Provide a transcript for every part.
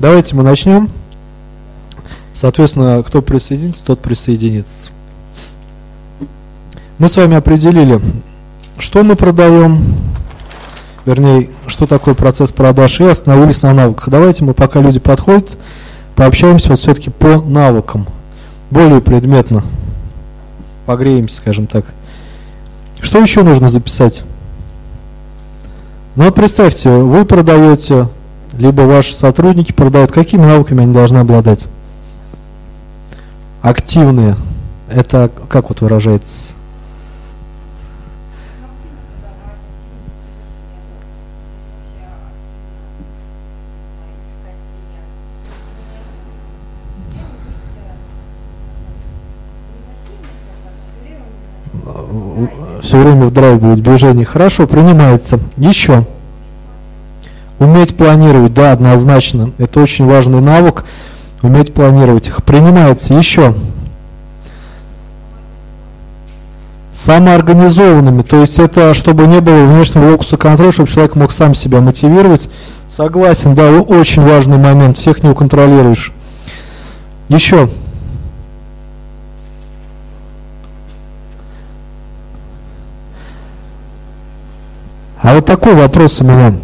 Давайте мы начнем. Соответственно, кто присоединится, тот присоединится. Мы с вами определили, что мы продаем, вернее, что такое процесс продаж, и остановились на навыках. Давайте мы, пока люди подходят, пообщаемся вот все-таки по навыкам, более предметно, погреемся, скажем так. Что еще нужно записать? Ну представьте, вы продаете, либо ваши сотрудники продают, какими навыками они должны обладать? Активные. Это как вот выражается? все время в драйве будет движение. Хорошо, принимается. Еще. Уметь планировать, да, однозначно. Это очень важный навык. Уметь планировать. Принимается. Еще. Самоорганизованными. То есть это, чтобы не было внешнего локуса контроля, чтобы человек мог сам себя мотивировать. Согласен, да, очень важный момент. Всех не уконтролируешь. Еще. А вот такой вопрос у меня.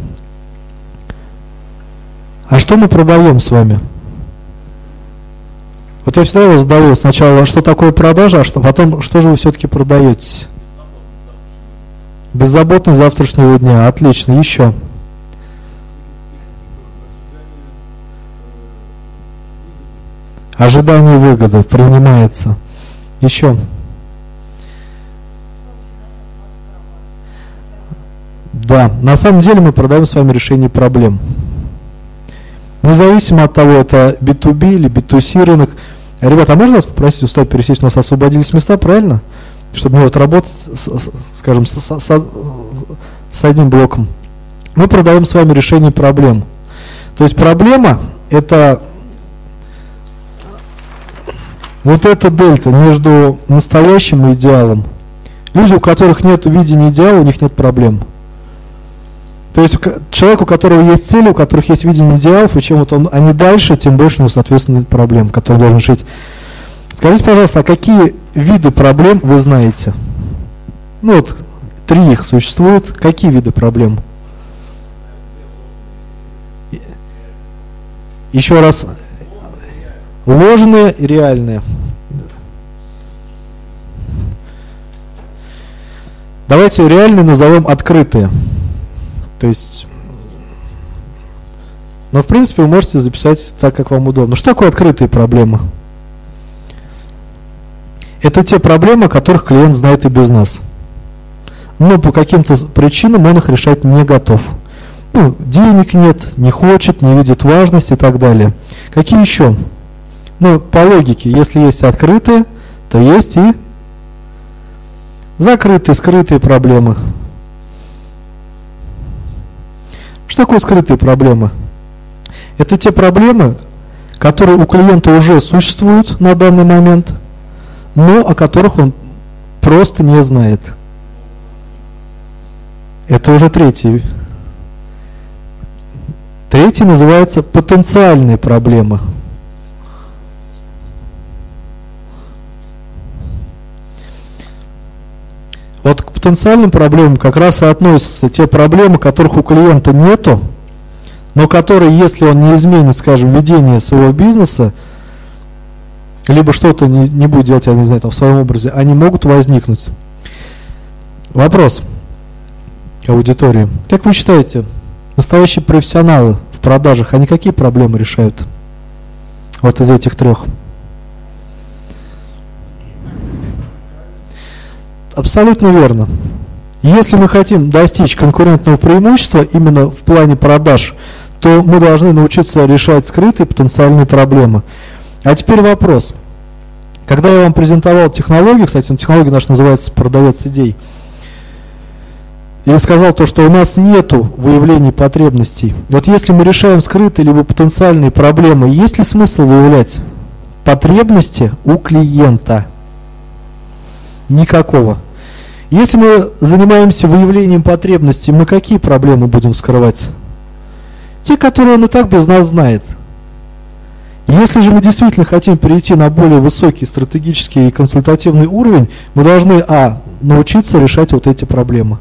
А что мы продаем с вами? Вот я всегда его задаю сначала, что такое продажа, а что, потом, что же вы все-таки продаете? Беззаботность завтрашнего дня. Отлично. Еще. Ожидание выгоды принимается. Еще. Да, на самом деле мы продаем с вами решение проблем. Независимо от того, это B2B или B2C рынок. Ребята, а можно вас попросить устать пересесть? У нас освободились места, правильно? Чтобы мне вот работать, с, скажем, с, с, с одним блоком. Мы продаем с вами решение проблем. То есть проблема – это вот эта дельта между настоящим и идеалом. Люди, у которых нет видения идеала, у них нет проблем. То есть человек, у которого есть цели, у которых есть видение идеалов, и чем вот он, они дальше, тем больше у него, соответственно, проблем, которые должен решить. Скажите, пожалуйста, а какие виды проблем вы знаете? Ну вот, три их существует. Какие виды проблем? Еще раз, ложные и реальные. Давайте реальные назовем открытые. То есть, но в принципе вы можете записать так, как вам удобно. Что такое открытые проблемы? Это те проблемы, которых клиент знает и без нас. Но по каким-то причинам он их решать не готов. Ну, денег нет, не хочет, не видит важность и так далее. Какие еще? Ну, по логике, если есть открытые, то есть и закрытые, скрытые проблемы. Что такое скрытые проблемы? Это те проблемы, которые у клиента уже существуют на данный момент, но о которых он просто не знает. Это уже третий. Третий называется потенциальные проблемы. Вот к потенциальным проблемам как раз и относятся те проблемы, которых у клиента нету, но которые, если он не изменит, скажем, ведение своего бизнеса, либо что-то не, не будет делать, я не знаю, там, в своем образе, они могут возникнуть. Вопрос к аудитории. Как вы считаете, настоящие профессионалы в продажах, они какие проблемы решают? Вот из этих трех. Абсолютно верно. Если мы хотим достичь конкурентного преимущества именно в плане продаж, то мы должны научиться решать скрытые потенциальные проблемы. А теперь вопрос. Когда я вам презентовал технологию, кстати, технология наша называется «Продавец идей», я сказал то, что у нас нет выявления потребностей. Вот если мы решаем скрытые либо потенциальные проблемы, есть ли смысл выявлять потребности у клиента? Никакого. Если мы занимаемся выявлением потребностей, мы какие проблемы будем скрывать? Те, которые он и так без нас знает. Если же мы действительно хотим перейти на более высокий стратегический и консультативный уровень, мы должны, а, научиться решать вот эти проблемы.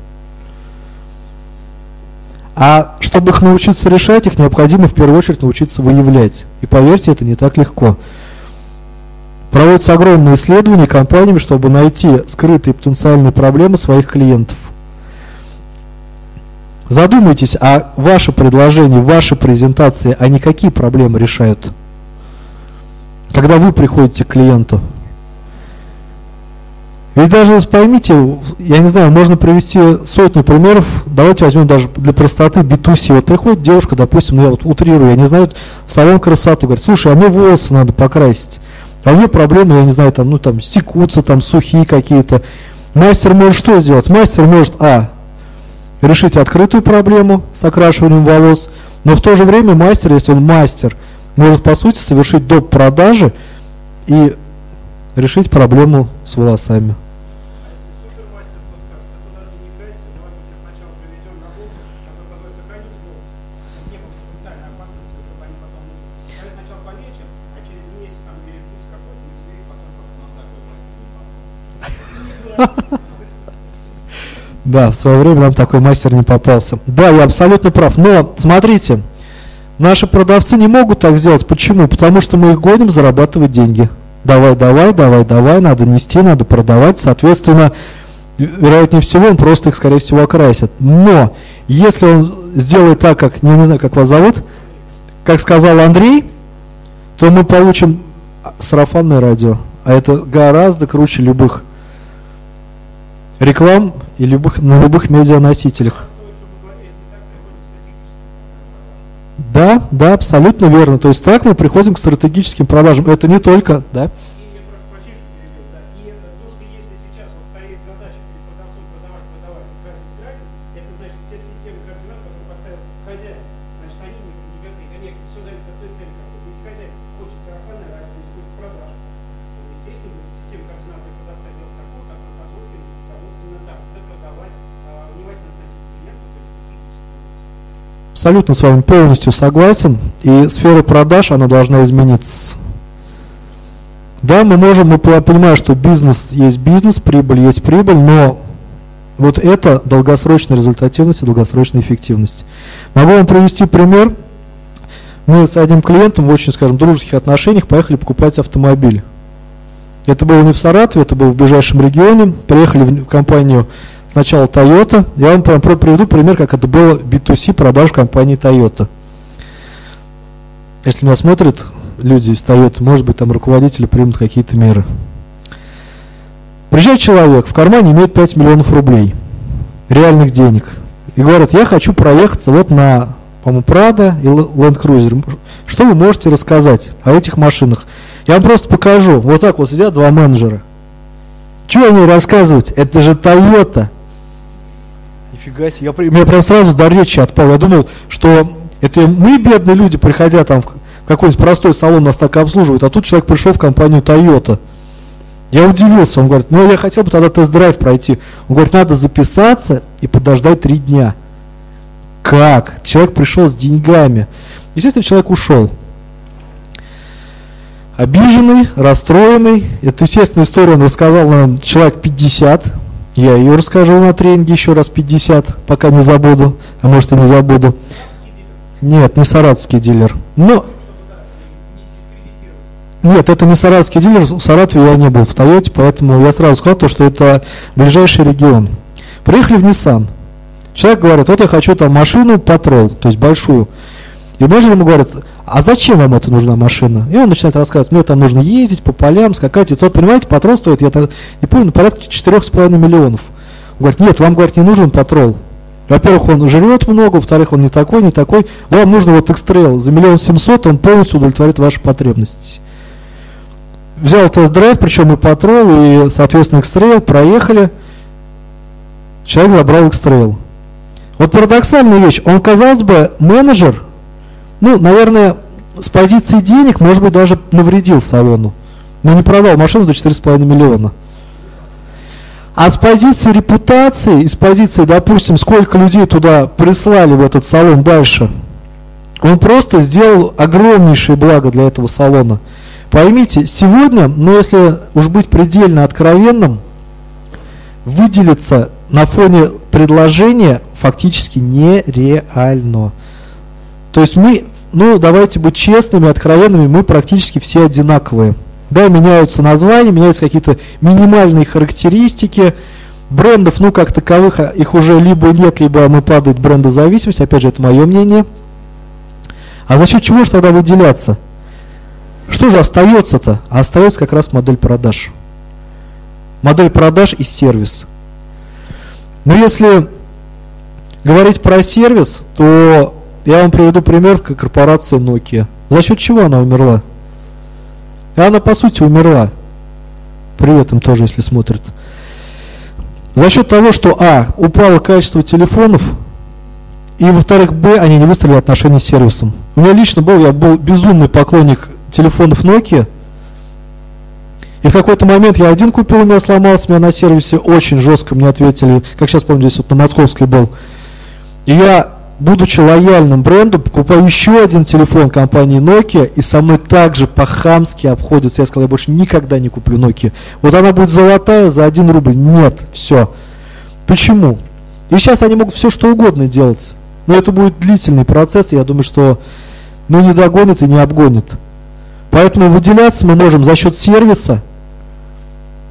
А чтобы их научиться решать, их необходимо в первую очередь научиться выявлять. И поверьте, это не так легко. Проводятся огромные исследования компаниями, чтобы найти скрытые потенциальные проблемы своих клиентов. Задумайтесь, а ваше предложение, ваши презентации, они какие проблемы решают? Когда вы приходите к клиенту. Ведь даже поймите, я не знаю, можно привести сотни примеров. Давайте возьмем даже для простоты B2C. Вот приходит девушка, допустим, я вот утрирую, я не знаю, салон красоты, говорит, слушай, а мне волосы надо покрасить. А у нее проблемы, я не знаю, там, ну, там, секутся, там, сухие какие-то. Мастер может что сделать? Мастер может, а, решить открытую проблему с окрашиванием волос, но в то же время мастер, если он мастер, может по сути совершить доп. продажи и решить проблему с волосами. Да, в свое время нам такой мастер не попался. Да, я абсолютно прав. Но смотрите, наши продавцы не могут так сделать. Почему? Потому что мы их гоним зарабатывать деньги. Давай, давай, давай, давай, надо нести, надо продавать. Соответственно, вероятнее всего, он просто их, скорее всего, окрасит. Но если он сделает так, как, не, не знаю, как вас зовут, как сказал Андрей, то мы получим сарафанное радио. А это гораздо круче любых реклам и любых, на любых медианосителях. Да, да, абсолютно верно. То есть так мы приходим к стратегическим продажам. Это не только, да? Абсолютно с вами полностью согласен. И сфера продаж, она должна измениться. Да, мы можем, мы понимаем, что бизнес есть бизнес, прибыль есть прибыль, но вот это долгосрочная результативность и долгосрочная эффективность. Могу вам привести пример. Мы с одним клиентом в очень, скажем, дружеских отношениях поехали покупать автомобиль. Это было не в Саратове, это было в ближайшем регионе. Приехали в компанию сначала Toyota. Я вам прям приведу пример, как это было B2C продаж компании Toyota. Если меня смотрят люди из Toyota, может быть, там руководители примут какие-то меры. Приезжает человек, в кармане имеет 5 миллионов рублей, реальных денег, и говорит, я хочу проехаться вот на, по-моему, Prado и Land Cruiser. Что вы можете рассказать о этих машинах? Я вам просто покажу. Вот так вот сидят два менеджера. Что они рассказывать? Это же Toyota. Нифига себе. Я, меня прям сразу до речи отпал. Я думал, что это мы, бедные люди, приходя там в какой-нибудь простой салон, нас так обслуживают, а тут человек пришел в компанию Toyota. Я удивился, он говорит, ну я хотел бы тогда тест-драйв пройти. Он говорит, надо записаться и подождать три дня. Как? Человек пришел с деньгами. Естественно, человек ушел. Обиженный, расстроенный. Это, естественно, историю он рассказал нам человек 50. Я ее расскажу на тренинге еще раз 50, пока не забуду, а может и не забуду. Нет, не саратовский дилер. Но... Нет, это не саратовский дилер, в Саратове я не был в Тойоте, поэтому я сразу сказал то, что это ближайший регион. Приехали в Nissan. Человек говорит, вот я хочу там машину патрол, то есть большую. И менеджер ему говорит, а зачем вам эта нужна машина? И он начинает рассказывать, мне там нужно ездить по полям, скакать. И тот, понимаете, Patrol стоит, я не помню, порядка 4,5 миллионов. Он говорит, нет, вам, говорит, не нужен Patrol. Во-первых, он жрет много, во-вторых, он не такой, не такой. Вам нужно вот X-Trail за миллион семьсот, он полностью удовлетворит ваши потребности. Взял тест-драйв, причем и Patrol, и, соответственно, X-Trail, проехали. Человек забрал X-Trail. Вот парадоксальная вещь. Он, казалось бы, менеджер, ну, наверное, с позиции денег, может быть, даже навредил салону. Но не продал машину за 4,5 миллиона. А с позиции репутации, и с позиции, допустим, сколько людей туда прислали в этот салон дальше, он просто сделал огромнейшее благо для этого салона. Поймите, сегодня, ну если уж быть предельно откровенным, выделиться на фоне предложения фактически нереально. То есть мы, ну давайте быть честными, откровенными, мы практически все одинаковые. Да, меняются названия, меняются какие-то минимальные характеристики. Брендов, ну, как таковых, а их уже либо нет, либо мы падает брендозависимость. Опять же, это мое мнение. А за счет чего же тогда выделяться? Что же остается-то? А остается как раз модель продаж. Модель продаж и сервис. Но если говорить про сервис, то я вам приведу пример корпорации Nokia. За счет чего она умерла? И она по сути умерла. Привет им тоже, если смотрят. За счет того, что А. Упало качество телефонов, и во-вторых, Б. Они не выстроили отношения с сервисом. У меня лично был, я был безумный поклонник телефонов Nokia, и в какой-то момент я один купил, у меня сломался, меня на сервисе очень жестко мне ответили, как сейчас помню, здесь вот на Московской был. И я, будучи лояльным бренду, покупаю еще один телефон компании Nokia, и со мной также по-хамски обходятся. Я сказал, я больше никогда не куплю Nokia. Вот она будет золотая за 1 рубль. Нет, все. Почему? И сейчас они могут все что угодно делать. Но это будет длительный процесс, и я думаю, что ну, не догонят и не обгонят. Поэтому выделяться мы можем за счет сервиса,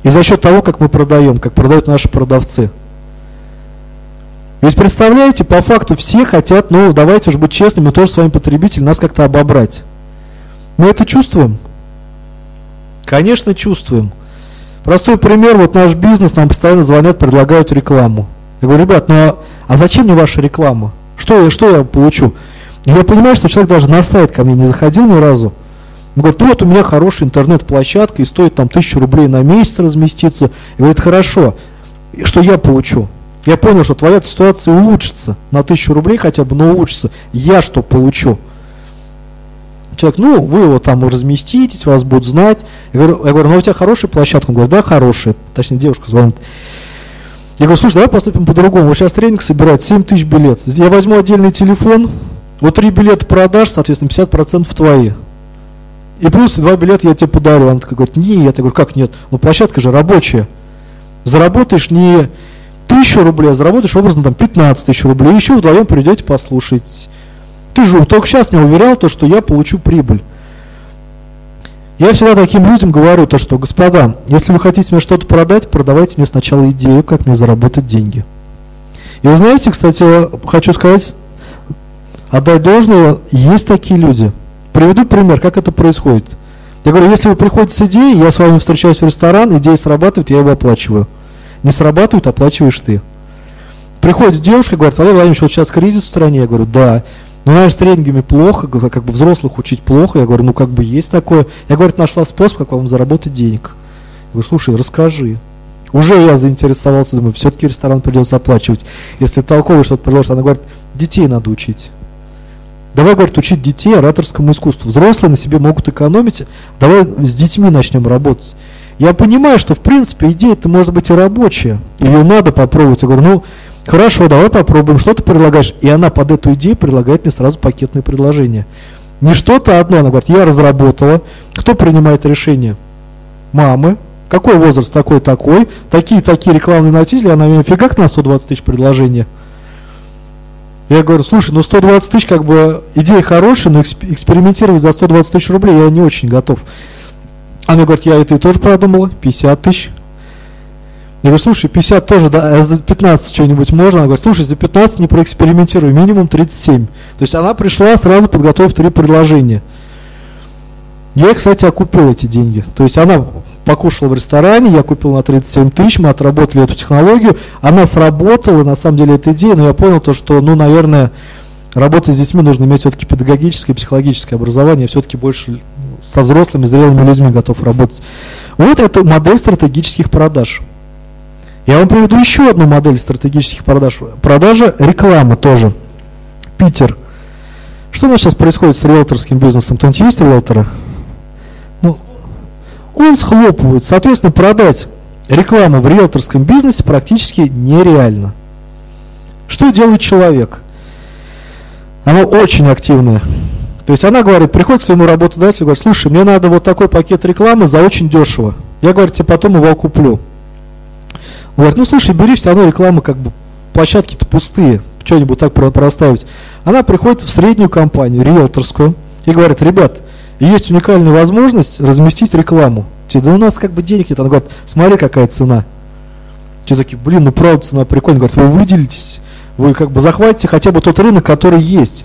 и за счет того, как мы продаем, как продают наши продавцы. Ведь представляете, по факту все хотят, ну давайте уж быть честными, мы тоже с вами потребители, нас как-то обобрать. Мы это чувствуем? Конечно, чувствуем. Простой пример, вот наш бизнес, нам постоянно звонят, предлагают рекламу. Я говорю, ребят, ну а, а зачем мне ваша реклама? Что, что я получу? Я понимаю, что человек даже на сайт ко мне не заходил ни разу. Он говорит, ну вот у меня хорошая интернет-площадка и стоит там тысячу рублей на месяц разместиться. И говорит, хорошо, что я получу? Я понял, что твоя ситуация улучшится на тысячу рублей хотя бы, но улучшится. Я что получу? Человек, ну, вы его там разместитесь, вас будут знать. Я говорю, я говорю, ну у тебя хорошая площадка? Он говорит, да, хорошая. Точнее, девушка звонит. Я говорю, слушай, давай поступим по-другому. Вот сейчас тренинг собирает 7 тысяч билет. Я возьму отдельный телефон, вот три билета продаж, соответственно, 50% твои. И плюс два билета я тебе подарю. Она такая говорит, нет. Я говорю, как нет? Ну площадка же рабочая. Заработаешь не тысячу рублей, а заработаешь образно там 15 тысяч рублей. Еще вдвоем придете послушать. Ты же только сейчас меня уверял, то, что я получу прибыль. Я всегда таким людям говорю, то, что, господа, если вы хотите мне что-то продать, продавайте мне сначала идею, как мне заработать деньги. И вы знаете, кстати, хочу сказать, отдать должное, есть такие люди – Приведу пример, как это происходит. Я говорю, если вы приходите с идеей, я с вами встречаюсь в ресторан, идея срабатывает, я его оплачиваю. Не срабатывает, оплачиваешь ты. Приходит девушка, говорит, Валерий Владимирович, вот сейчас кризис в стране. Я говорю, да. Ну, наверное, с тренингами плохо, как бы взрослых учить плохо. Я говорю, ну, как бы есть такое. Я, говорю, нашла способ, как вам заработать денег. Я говорю, слушай, расскажи. Уже я заинтересовался, думаю, все-таки ресторан придется оплачивать. Если толковый что-то предложит, она говорит, детей надо учить. Давай, говорит, учить детей ораторскому искусству. Взрослые на себе могут экономить. Давай с детьми начнем работать. Я понимаю, что в принципе идея-то может быть и рабочая. Ее надо попробовать. Я говорю, ну хорошо, давай попробуем. Что ты предлагаешь? И она под эту идею предлагает мне сразу пакетное предложение. Не что-то одно. Она говорит, я разработала. Кто принимает решение? Мамы. Какой возраст такой-такой? Такие-такие рекламные носители. Она мне фигак на 120 тысяч предложения. Я говорю, слушай, ну 120 тысяч, как бы, идея хорошая, но экспериментировать за 120 тысяч рублей я не очень готов. Она говорит, я это и тоже продумала, 50 тысяч. Я говорю, слушай, 50 тоже, да, а за 15 что-нибудь можно? Она говорит, слушай, за 15 не проэкспериментируй, минимум 37. То есть она пришла, сразу подготовив три предложения. Я, кстати, окупил эти деньги. То есть она покушал в ресторане, я купил на 37 тысяч, мы отработали эту технологию, она сработала, на самом деле, эта идея, но я понял то, что, ну, наверное, работать с детьми нужно иметь все-таки педагогическое, психологическое образование, я все-таки больше со взрослыми, зрелыми людьми готов работать. Вот это модель стратегических продаж. Я вам приведу еще одну модель стратегических продаж. Продажа рекламы тоже. Питер. Что у нас сейчас происходит с риэлторским бизнесом? Кто-нибудь есть риэлторы? он схлопывает. Соответственно, продать рекламу в риэлторском бизнесе практически нереально. Что делает человек? Она очень активная. То есть она говорит, приходит к своему работодателю, говорит, слушай, мне надо вот такой пакет рекламы за очень дешево. Я, говорю, тебе потом его куплю. Он говорит, ну слушай, бери все равно рекламы, как бы площадки-то пустые, что-нибудь так проставить. Она приходит в среднюю компанию, риэлторскую, и говорит, ребят, есть уникальная возможность разместить рекламу. Те, да у нас как бы денег нет. Она говорит, смотри, какая цена. Те такие, блин, ну правда цена прикольная. Говорит, вы выделитесь, вы как бы захватите хотя бы тот рынок, который есть.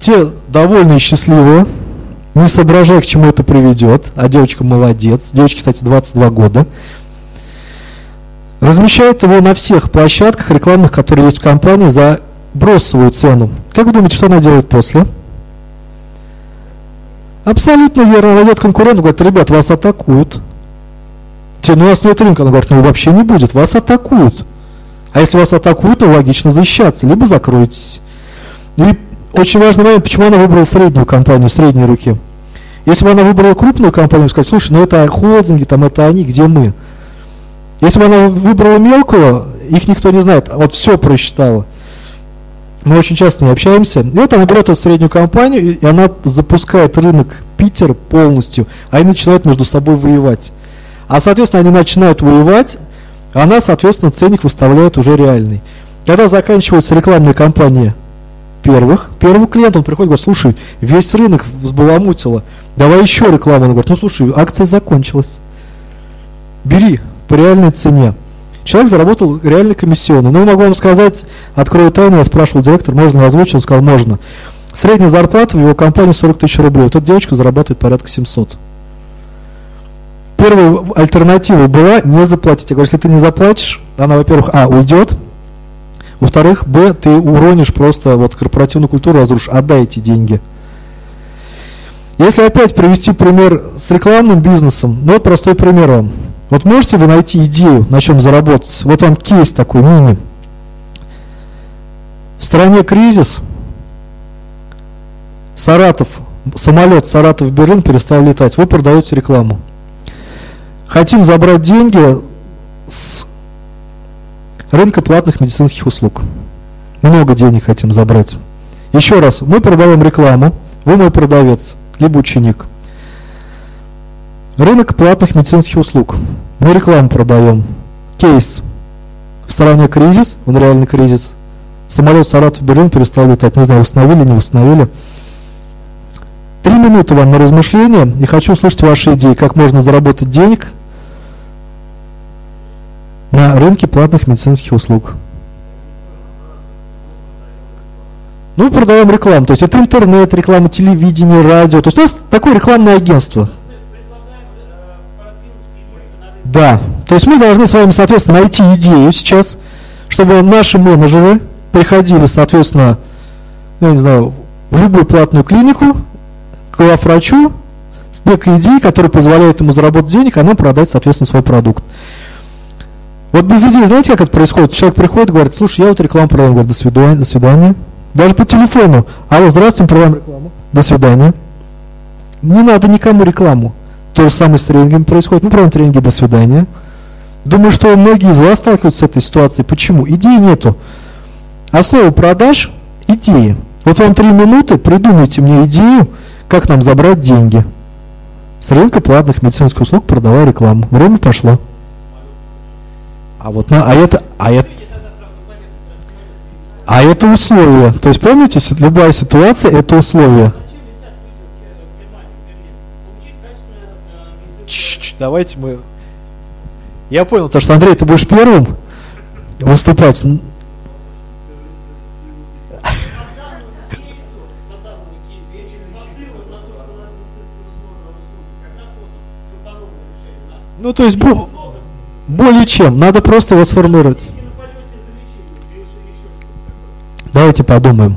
Те довольны и счастливые, не соображая, к чему это приведет, а девочка молодец, девочке, кстати, 22 года, размещает его на всех площадках рекламных, которые есть в компании, за бросовую цену. Как вы думаете, что она делает после? Абсолютно верно. Найдет конкурент, говорит, ребят, вас атакуют. скажете, ну у нас нет рынка. Она говорит, ну вообще не будет, вас атакуют. А если вас атакуют, то логично защищаться, либо закройтесь. И очень важный момент, почему она выбрала среднюю компанию, средней руки. Если бы она выбрала крупную компанию, сказать, слушай, ну это холдинги, там это они, где мы. Если бы она выбрала мелкую, их никто не знает, вот все просчитала. Мы очень часто не общаемся. И вот она берет эту среднюю компанию, и она запускает рынок Питер полностью, а они начинают между собой воевать. А, соответственно, они начинают воевать, она, соответственно, ценник выставляет уже реальный. Когда заканчивается рекламная кампания первых, первый клиент, он приходит говорит, слушай, весь рынок взбаламутило, давай еще рекламу. Он говорит, ну слушай, акция закончилась. Бери по реальной цене. Человек заработал реально комиссионный. Ну, могу вам сказать, открою тайну, я спрашивал директор, можно ли озвучить, он сказал, можно. Средняя зарплата в его компании 40 тысяч рублей. Вот эта девочка зарабатывает порядка 700. Первая альтернатива была не заплатить. Я говорю, если ты не заплатишь, она, во-первых, а, уйдет, во-вторых, б, ты уронишь просто вот корпоративную культуру, разрушишь, отдай эти деньги. Если опять привести пример с рекламным бизнесом, ну вот простой пример вам. Вот можете вы найти идею, на чем заработать? Вот вам кейс такой мини. В стране кризис. Саратов, самолет Саратов-Берлин перестал летать. Вы продаете рекламу. Хотим забрать деньги с рынка платных медицинских услуг. Много денег хотим забрать. Еще раз, мы продаем рекламу, вы мой продавец, либо ученик. Рынок платных медицинских услуг. Мы рекламу продаем. Кейс. В стране кризис, он реальный кризис. Самолет Саратов Берлин перестал летать. Не знаю, восстановили, не восстановили. Три минуты вам на размышление. И хочу услышать ваши идеи, как можно заработать денег на рынке платных медицинских услуг. Ну, продаем рекламу. То есть это интернет, реклама, телевидение, радио. То есть у нас такое рекламное агентство. Да. То есть мы должны с вами, соответственно, найти идею сейчас, чтобы наши менеджеры приходили, соответственно, ну, я не знаю, в любую платную клинику, к главврачу с некой идеей, которая позволяет ему заработать денег, а нам продать, соответственно, свой продукт. Вот без идеи, знаете, как это происходит? Человек приходит, говорит, слушай, я вот рекламу продаю. Говорит, до свидания, до свидания. Даже по телефону. Алло, здравствуйте, продаем рекламу. До свидания. Не надо никому рекламу. То же самое с тренингами происходит. Мы проводим тренинги, до свидания. Думаю, что многие из вас сталкиваются с этой ситуацией. Почему? Идеи нету. Основа продаж – идеи. Вот вам три минуты, придумайте мне идею, как нам забрать деньги. С рынка платных медицинских услуг продавая рекламу. Время пошло. А вот на, а это, а это, а это условие. То есть помните, любая ситуация это условие. Ч-ч, давайте мы. Я понял, то, что Андрей, ты будешь первым выступать. Ну, то есть, более чем. Надо просто его сформулировать. Давайте подумаем.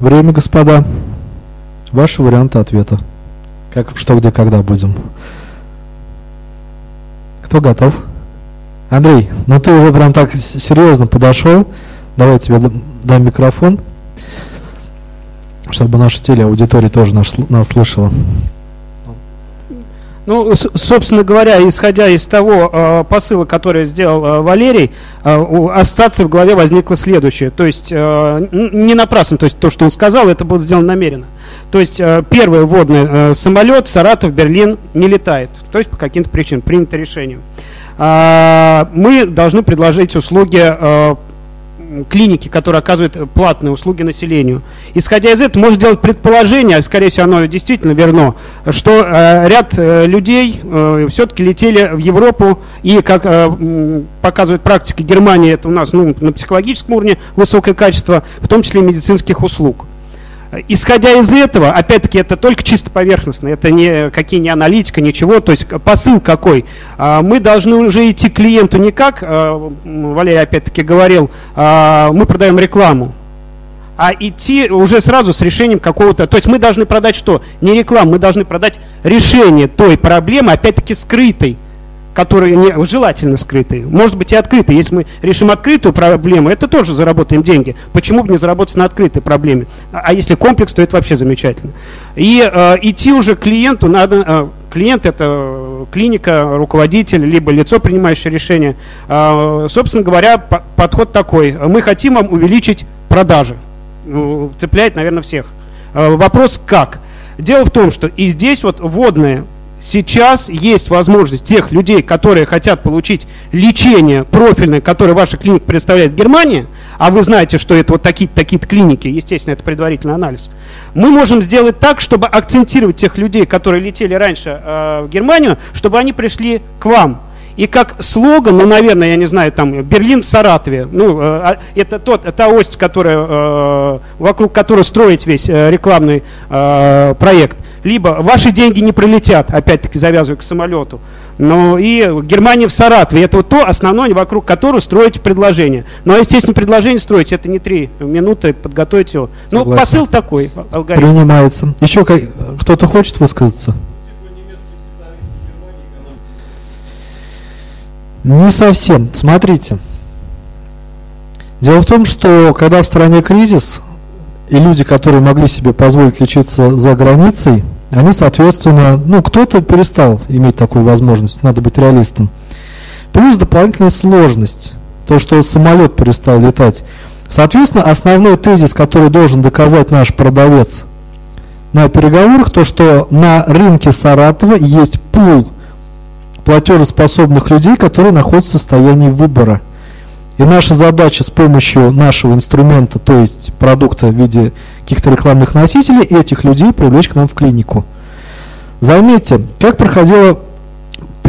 Время, господа. Ваши варианты ответа. Как, что, где, когда будем. Кто готов? Андрей, ну ты уже прям так серьезно подошел. Давай тебе дам микрофон, чтобы наша телеаудитория тоже нас, нас слышала. Ну, собственно говоря, исходя из того э, посыла, который сделал э, Валерий, э, у ассоциации в голове возникло следующее. То есть, э, не напрасно, то есть то, что он сказал, это было сделано намеренно. То есть, э, первый водный э, самолет Саратов, Берлин не летает. То есть, по каким-то причинам принято решение. Э, мы должны предложить услуги э, клиники, которые оказывают платные услуги населению. Исходя из этого, можно сделать предположение, скорее всего, оно действительно верно, что э, ряд э, людей э, все-таки летели в Европу, и, как показывает практика Германии, это у нас ну, на психологическом уровне высокое качество, в том числе медицинских услуг. Исходя из этого, опять-таки, это только чисто поверхностно, это не какие не аналитика, ничего, то есть посыл какой. А, мы должны уже идти к клиенту не как, а, Валерий опять-таки говорил, а, мы продаем рекламу, а идти уже сразу с решением какого-то... То есть мы должны продать что? Не рекламу, мы должны продать решение той проблемы, опять-таки скрытой, которые не, желательно скрытые. Может быть и открытые. Если мы решим открытую проблему, это тоже заработаем деньги. Почему бы не заработать на открытой проблеме? А, а если комплекс, то это вообще замечательно. И э, идти уже к клиенту надо... Э, клиент это клиника, руководитель, либо лицо, принимающее решение. Э, собственно говоря, по, подход такой. Мы хотим вам увеличить продажи. Ну, цепляет, наверное, всех. Э, вопрос как? Дело в том, что и здесь вот водные сейчас есть возможность тех людей, которые хотят получить лечение профильное, которое ваша клиника представляет в Германии, а вы знаете, что это вот такие-то такие клиники, естественно, это предварительный анализ, мы можем сделать так, чтобы акцентировать тех людей, которые летели раньше э, в Германию, чтобы они пришли к вам. И как слоган, ну, наверное, я не знаю, там, Берлин в Саратове, ну, э, а, это тот, та ось, которая, э, вокруг которой строить весь э, рекламный проект – либо ваши деньги не прилетят, опять-таки завязывая к самолету, но и Германия в Саратове. Это вот то основное, вокруг которого строите предложение. Но, естественно, предложение строить, это не три минуты подготовить его. Ну, посыл такой, алгоритм. Принимается. Еще кто-то хочет высказаться? Не совсем. Смотрите. Дело в том, что когда в стране кризис, и люди, которые могли себе позволить лечиться за границей, они, соответственно, ну, кто-то перестал иметь такую возможность, надо быть реалистом. Плюс дополнительная сложность, то, что самолет перестал летать. Соответственно, основной тезис, который должен доказать наш продавец на переговорах, то, что на рынке Саратова есть пул платежеспособных людей, которые находятся в состоянии выбора – и наша задача с помощью нашего инструмента, то есть продукта в виде каких-то рекламных носителей, этих людей привлечь к нам в клинику. Заметьте, как проходило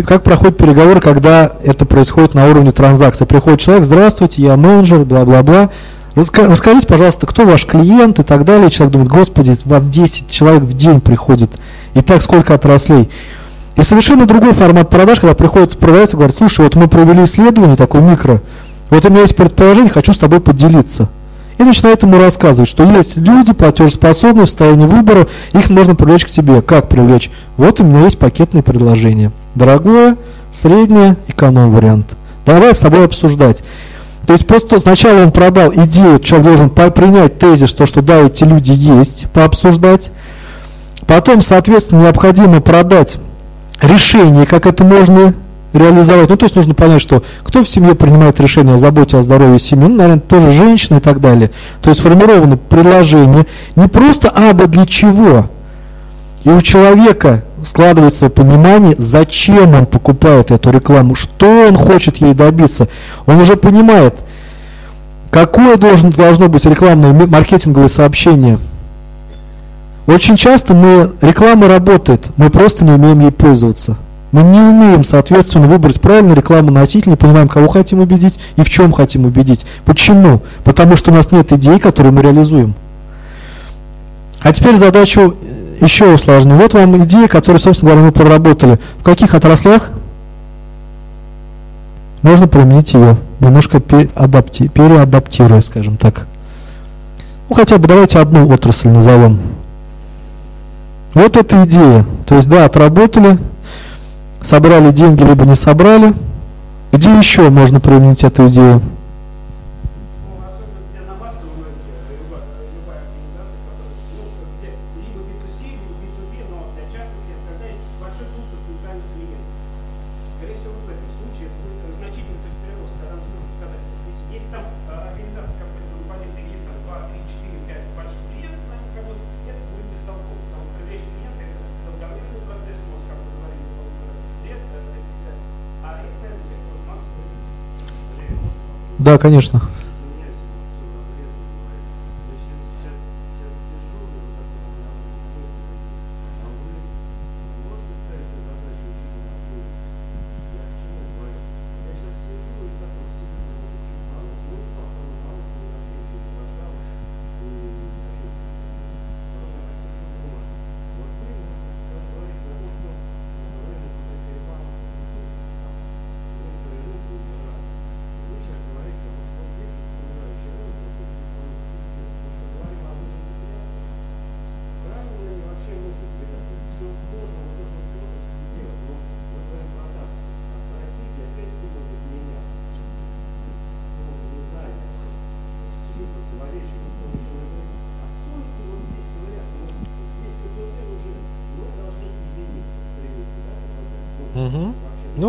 как проходят переговоры, когда это происходит на уровне транзакции. Приходит человек, здравствуйте, я менеджер, бла-бла-бла. Расскажите, пожалуйста, кто ваш клиент и так далее. Человек думает, господи, у вас 10 человек в день приходит. И так сколько отраслей. И совершенно другой формат продаж, когда приходит продавец и говорит, слушай, вот мы провели исследование, такое микро, вот у меня есть предположение, хочу с тобой поделиться. И начинает ему рассказывать, что есть люди платежеспособные в состоянии выбора, их можно привлечь к тебе. Как привлечь? Вот у меня есть пакетные предложения. Дорогое, среднее, эконом вариант. Давай с тобой обсуждать. То есть просто сначала он продал идею, человек должен принять тезис, что, что да, эти люди есть, пообсуждать. Потом, соответственно, необходимо продать решение, как это можно реализовать. Ну, то есть нужно понять, что кто в семье принимает решение о заботе о здоровье семьи, ну, наверное, тоже женщины и так далее. То есть сформированы предложения не просто «або для чего», и у человека складывается понимание, зачем он покупает эту рекламу, что он хочет ей добиться. Он уже понимает, какое должно, должно быть рекламное маркетинговое сообщение. Очень часто мы, реклама работает, мы просто не умеем ей пользоваться. Мы не умеем, соответственно, выбрать правильно рекламу носителя, не понимаем, кого хотим убедить и в чем хотим убедить. Почему? Потому что у нас нет идей, которые мы реализуем. А теперь задачу еще усложню. Вот вам идея, которую, собственно говоря, мы проработали. В каких отраслях можно применить ее, немножко переадапти, переадаптируя, скажем так. Ну, хотя бы давайте одну отрасль назовем. Вот эта идея. То есть, да, отработали, собрали деньги, либо не собрали. Где еще можно применить эту идею? Да, конечно.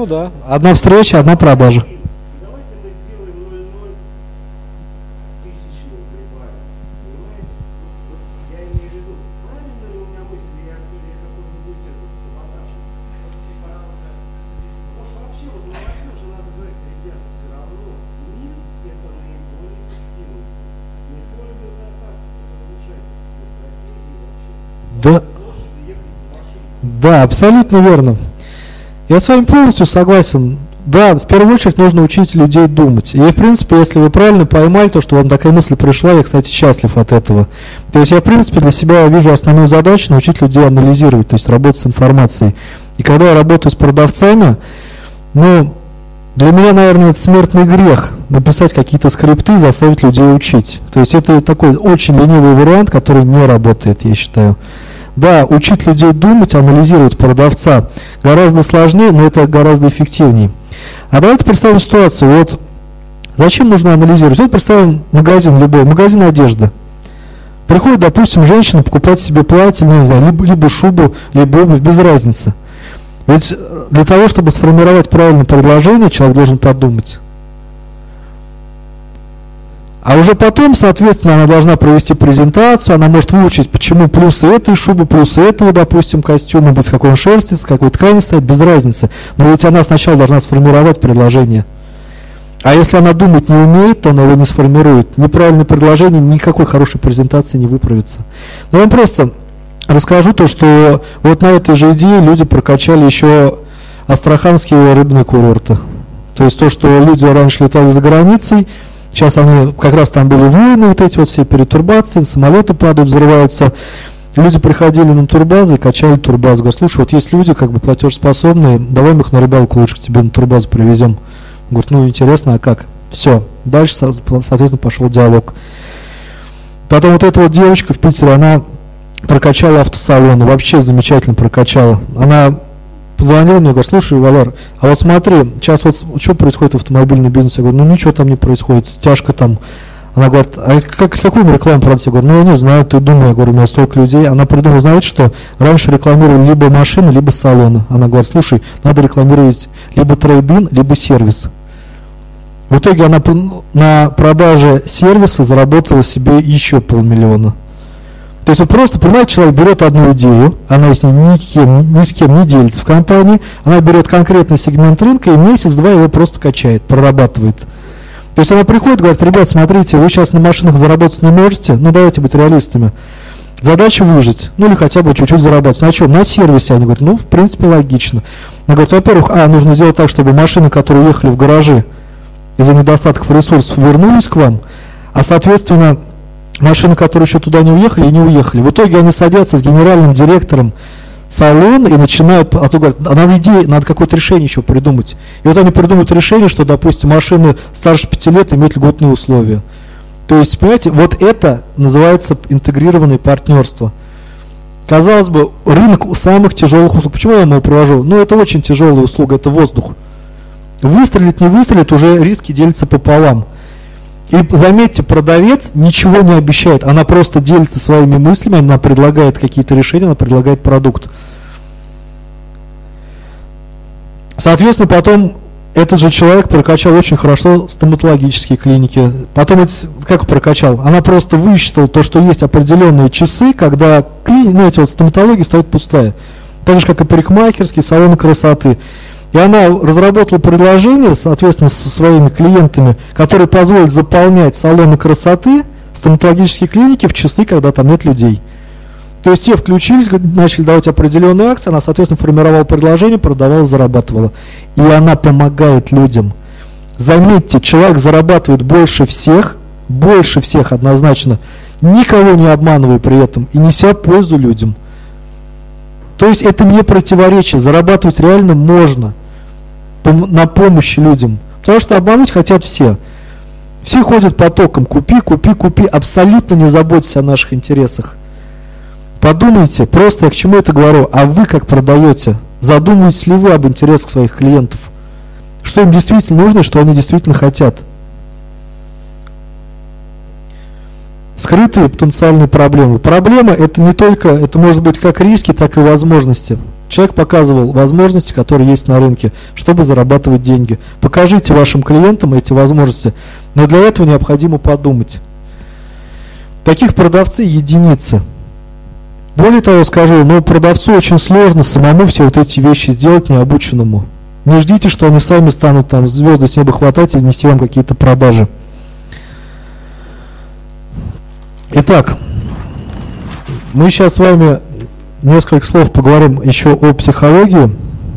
Ну да. Одна встреча, одна продажа. Да, да, абсолютно верно. Я с вами полностью согласен. Да, в первую очередь нужно учить людей думать. И, в принципе, если вы правильно поймали то, что вам такая мысль пришла, я, кстати, счастлив от этого. То есть я, в принципе, для себя вижу основную задачу научить людей анализировать, то есть работать с информацией. И когда я работаю с продавцами, ну, для меня, наверное, это смертный грех написать какие-то скрипты, заставить людей учить. То есть это такой очень ленивый вариант, который не работает, я считаю. Да, учить людей думать, анализировать продавца гораздо сложнее, но это гораздо эффективнее. А давайте представим ситуацию. Вот зачем нужно анализировать? Вот представим магазин любой, магазин одежды. Приходит, допустим, женщина покупать себе платье, ну, не знаю, либо, либо шубу, либо обувь, без разницы. Ведь для того, чтобы сформировать правильное предложение, человек должен подумать. А уже потом, соответственно, она должна провести презентацию, она может выучить, почему плюсы этой шубы, плюсы этого, допустим, костюма, без какой он шерсти, с какой ткани стоит, без разницы. Но ведь она сначала должна сформировать предложение. А если она думать не умеет, то она его не сформирует. Неправильное предложение никакой хорошей презентации не выправится. Но я вам просто расскажу то, что вот на этой же идее люди прокачали еще астраханские рыбные курорты. То есть то, что люди раньше летали за границей, Сейчас они, как раз там были войны, вот эти вот все перетурбации, самолеты падают, взрываются. Люди приходили на турбазы качали турбазы. Говорят, слушай, вот есть люди как бы платежеспособные, давай мы их на рыбалку лучше к тебе на турбазу привезем. Говорит, ну интересно, а как? Все. Дальше, соответственно, пошел диалог. Потом вот эта вот девочка в Питере, она прокачала автосалоны, вообще замечательно прокачала. Она позвонил мне, говорит, слушай, Валер, а вот смотри, сейчас вот что происходит в автомобильном бизнесе? Я говорю, ну ничего там не происходит, тяжко там. Она говорит, а как, какую мы рекламу продать? Я говорю, ну я не знаю, ты думай, я говорю, у меня столько людей. Она придумала, знаете что, раньше рекламировали либо машины, либо салоны. Она говорит, слушай, надо рекламировать либо трейдин, либо сервис. В итоге она на продаже сервиса заработала себе еще полмиллиона. То есть вот просто, понимаете, человек берет одну идею, она с ней ни, кем, ни с кем не делится в компании, она берет конкретный сегмент рынка и месяц-два его просто качает, прорабатывает. То есть она приходит, говорит, ребят, смотрите, вы сейчас на машинах заработать не можете, ну давайте быть реалистами. Задача выжить, ну или хотя бы чуть-чуть зарабатывать. На чем? На сервисе. Они говорят, ну, в принципе, логично. Она говорит, во-первых, а, нужно сделать так, чтобы машины, которые уехали в гаражи из-за недостатков ресурсов, вернулись к вам, а, соответственно, машины, которые еще туда не уехали, и не уехали. В итоге они садятся с генеральным директором салон и начинают, а то говорят, а надо идея, надо какое-то решение еще придумать. И вот они придумают решение, что, допустим, машины старше 5 лет имеют льготные условия. То есть, понимаете, вот это называется интегрированное партнерство. Казалось бы, рынок самых тяжелых услуг. Почему я его привожу? Ну, это очень тяжелая услуга, это воздух. Выстрелит, не выстрелит, уже риски делятся пополам. И заметьте, продавец ничего не обещает, она просто делится своими мыслями, она предлагает какие-то решения, она предлагает продукт. Соответственно, потом этот же человек прокачал очень хорошо стоматологические клиники. Потом, как прокачал? Она просто высчитала то, что есть определенные часы, когда клини, ну, эти вот стоматологии стоят пустая. Так же, как и парикмахерские, салоны красоты. И она разработала предложение, соответственно, со своими клиентами, которые позволят заполнять салоны красоты, стоматологические клиники в часы, когда там нет людей. То есть те включились, начали давать определенные акции, она, соответственно, формировала предложение, продавала, зарабатывала. И она помогает людям. Заметьте, человек зарабатывает больше всех, больше всех однозначно, никого не обманывая при этом и неся пользу людям. То есть это не противоречие, зарабатывать реально можно на помощи людям. Потому что обмануть хотят все. Все ходят потоком, купи, купи, купи, абсолютно не заботьтесь о наших интересах. Подумайте, просто я к чему это говорю, а вы как продаете? Задумываетесь ли вы об интересах своих клиентов? Что им действительно нужно что они действительно хотят? Скрытые потенциальные проблемы. Проблема это не только, это может быть как риски, так и возможности. Человек показывал возможности, которые есть на рынке, чтобы зарабатывать деньги. Покажите вашим клиентам эти возможности, но для этого необходимо подумать. Таких продавцы единицы. Более того, скажу, ну, продавцу очень сложно самому все вот эти вещи сделать необученному. Не ждите, что они сами станут там звезды с неба хватать и нести вам какие-то продажи. Итак, мы сейчас с вами несколько слов поговорим еще о психологии.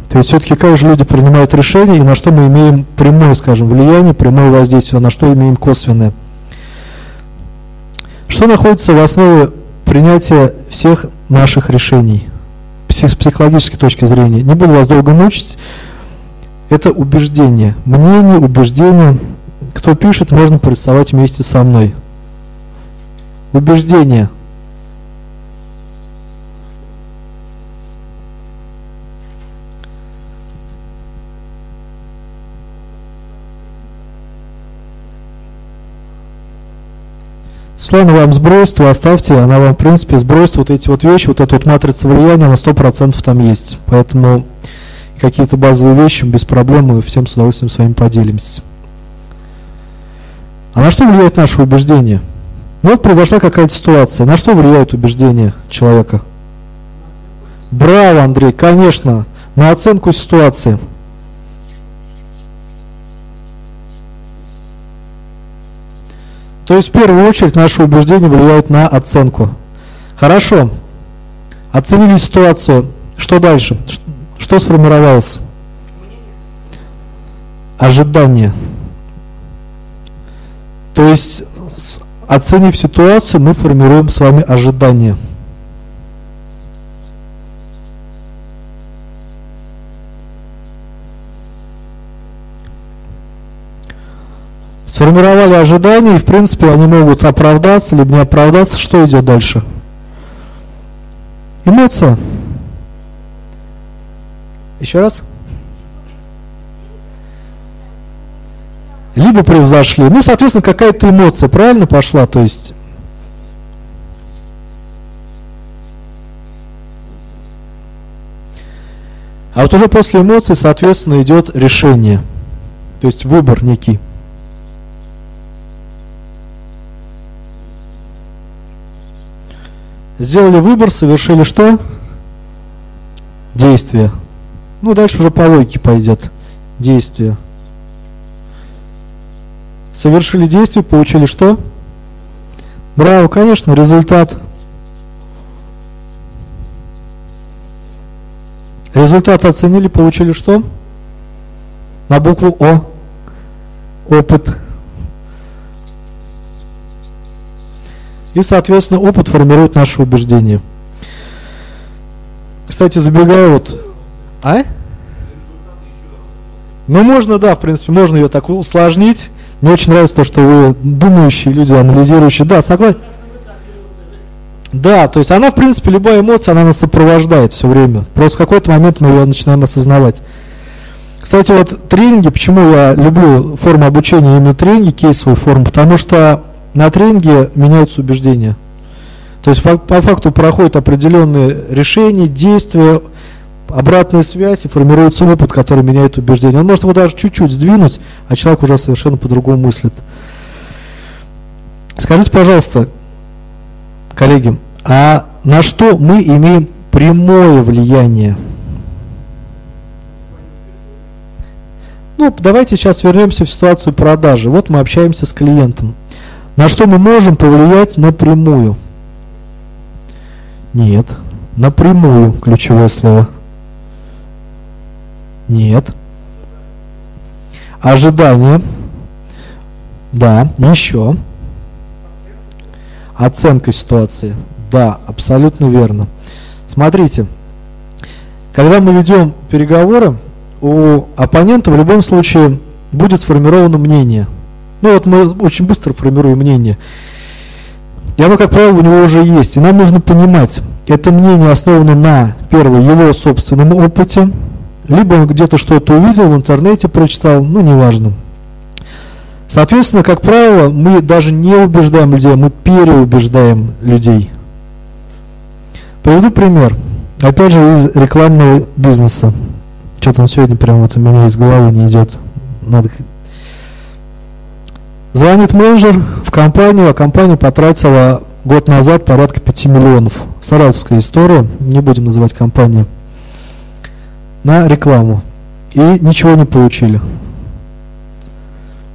То есть все-таки как же люди принимают решения и на что мы имеем прямое, скажем, влияние, прямое воздействие, на что имеем косвенное. Что находится в основе принятия всех наших решений с психологической точки зрения. Не буду вас долго мучить. Это убеждение. Мнение, убеждение. Кто пишет, можно порисовать вместе со мной. Убеждение – Светлана вам сбросит, вы оставьте, она вам, в принципе, сбросит вот эти вот вещи, вот эта вот матрица влияния, на 100% там есть. Поэтому какие-то базовые вещи без проблем мы всем с удовольствием с вами поделимся. А на что влияет наше убеждение? Ну вот произошла какая-то ситуация. На что влияет убеждение человека? Браво, Андрей, конечно, на оценку ситуации. То есть в первую очередь наше убеждение влияет на оценку. Хорошо. Оценили ситуацию. Что дальше? Что сформировалось? Ожидание. То есть, оценив ситуацию, мы формируем с вами ожидание. Сформировали ожидания, и в принципе они могут оправдаться, либо не оправдаться. Что идет дальше? Эмоция. Еще раз. Либо превзошли. Ну, соответственно, какая-то эмоция правильно пошла, то есть... А вот уже после эмоций, соответственно, идет решение. То есть выбор некий. Сделали выбор, совершили что? Действие. Ну, дальше уже по логике пойдет. Действие. Совершили действие, получили что? Браво, конечно, результат. Результат оценили, получили что? На букву О. Опыт. И, соответственно, опыт формирует наше убеждение. Кстати, забегая вот... А? Ну, можно, да, в принципе, можно ее так усложнить. Мне очень нравится то, что вы думающие люди, анализирующие. Да, согласен. Да, то есть она, в принципе, любая эмоция, она нас сопровождает все время. Просто в какой-то момент мы ее начинаем осознавать. Кстати, вот тренинги, почему я люблю форму обучения, именно тренинги, кейсовую форму, потому что на тренинге меняются убеждения. То есть по, факту проходят определенные решения, действия, обратная связь и формируется опыт, который меняет убеждение. Он может его даже чуть-чуть сдвинуть, а человек уже совершенно по-другому мыслит. Скажите, пожалуйста, коллеги, а на что мы имеем прямое влияние? Ну, давайте сейчас вернемся в ситуацию продажи. Вот мы общаемся с клиентом. На что мы можем повлиять напрямую? Нет. Напрямую ключевое слово. Нет. Ожидание. Да. Еще. Оценка ситуации. Да, абсолютно верно. Смотрите, когда мы ведем переговоры, у оппонента в любом случае будет сформировано мнение. Ну вот мы очень быстро формируем мнение. И оно, как правило, у него уже есть. И нам нужно понимать, это мнение основано на, первое, его собственном опыте, либо он где-то что-то увидел, в интернете прочитал, ну, неважно. Соответственно, как правило, мы даже не убеждаем людей, мы переубеждаем людей. Приведу пример. Опять же, из рекламного бизнеса. Что-то он сегодня прямо вот у меня из головы не идет. Надо Звонит менеджер в компанию, а компания потратила год назад порядка 5 миллионов. Саратовская история, не будем называть компанию, на рекламу. И ничего не получили.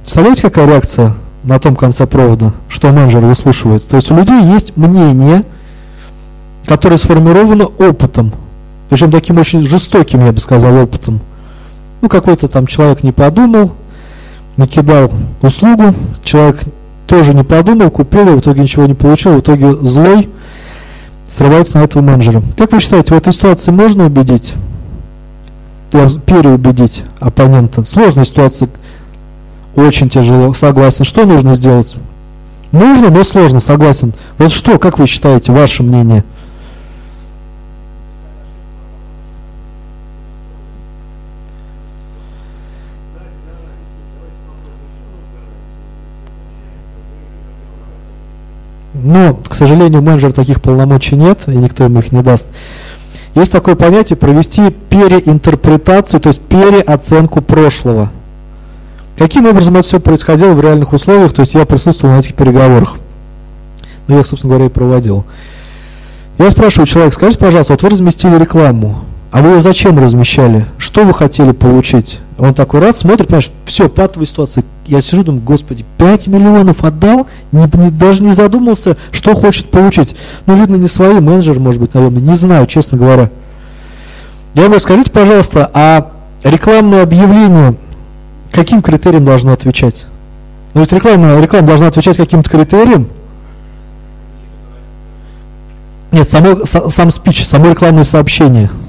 Представляете, какая реакция на том конце провода, что менеджер выслушивает? То есть у людей есть мнение, которое сформировано опытом, причем таким очень жестоким, я бы сказал, опытом. Ну, какой-то там человек не подумал, накидал услугу, человек тоже не подумал, купил, и в итоге ничего не получил, в итоге злой срывается на этого менеджера. Как вы считаете, в этой ситуации можно убедить, переубедить оппонента? Сложная ситуация, очень тяжело, согласен. Что нужно сделать? Нужно, но сложно, согласен. Вот что, как вы считаете, ваше мнение? Но, к сожалению, у менеджера таких полномочий нет, и никто ему их не даст. Есть такое понятие провести переинтерпретацию, то есть переоценку прошлого. Каким образом это все происходило в реальных условиях, то есть я присутствовал на этих переговорах. Ну, я их, собственно говоря, и проводил. Я спрашиваю человека, скажите, пожалуйста, вот вы разместили рекламу, а вы ее зачем размещали? Что вы хотели получить? Он такой раз смотрит, понимаешь, все, патовая ситуация. Я сижу, думаю, господи, 5 миллионов отдал, не, не, даже не задумался, что хочет получить. Ну, видно, не свои менеджеры, может быть, наверное, не знаю, честно говоря. Я говорю, скажите, пожалуйста, а рекламное объявление каким критериям должно отвечать? Ну, ведь реклама, реклама должна отвечать каким-то критериям. Нет, само, сам спич, само рекламное сообщение –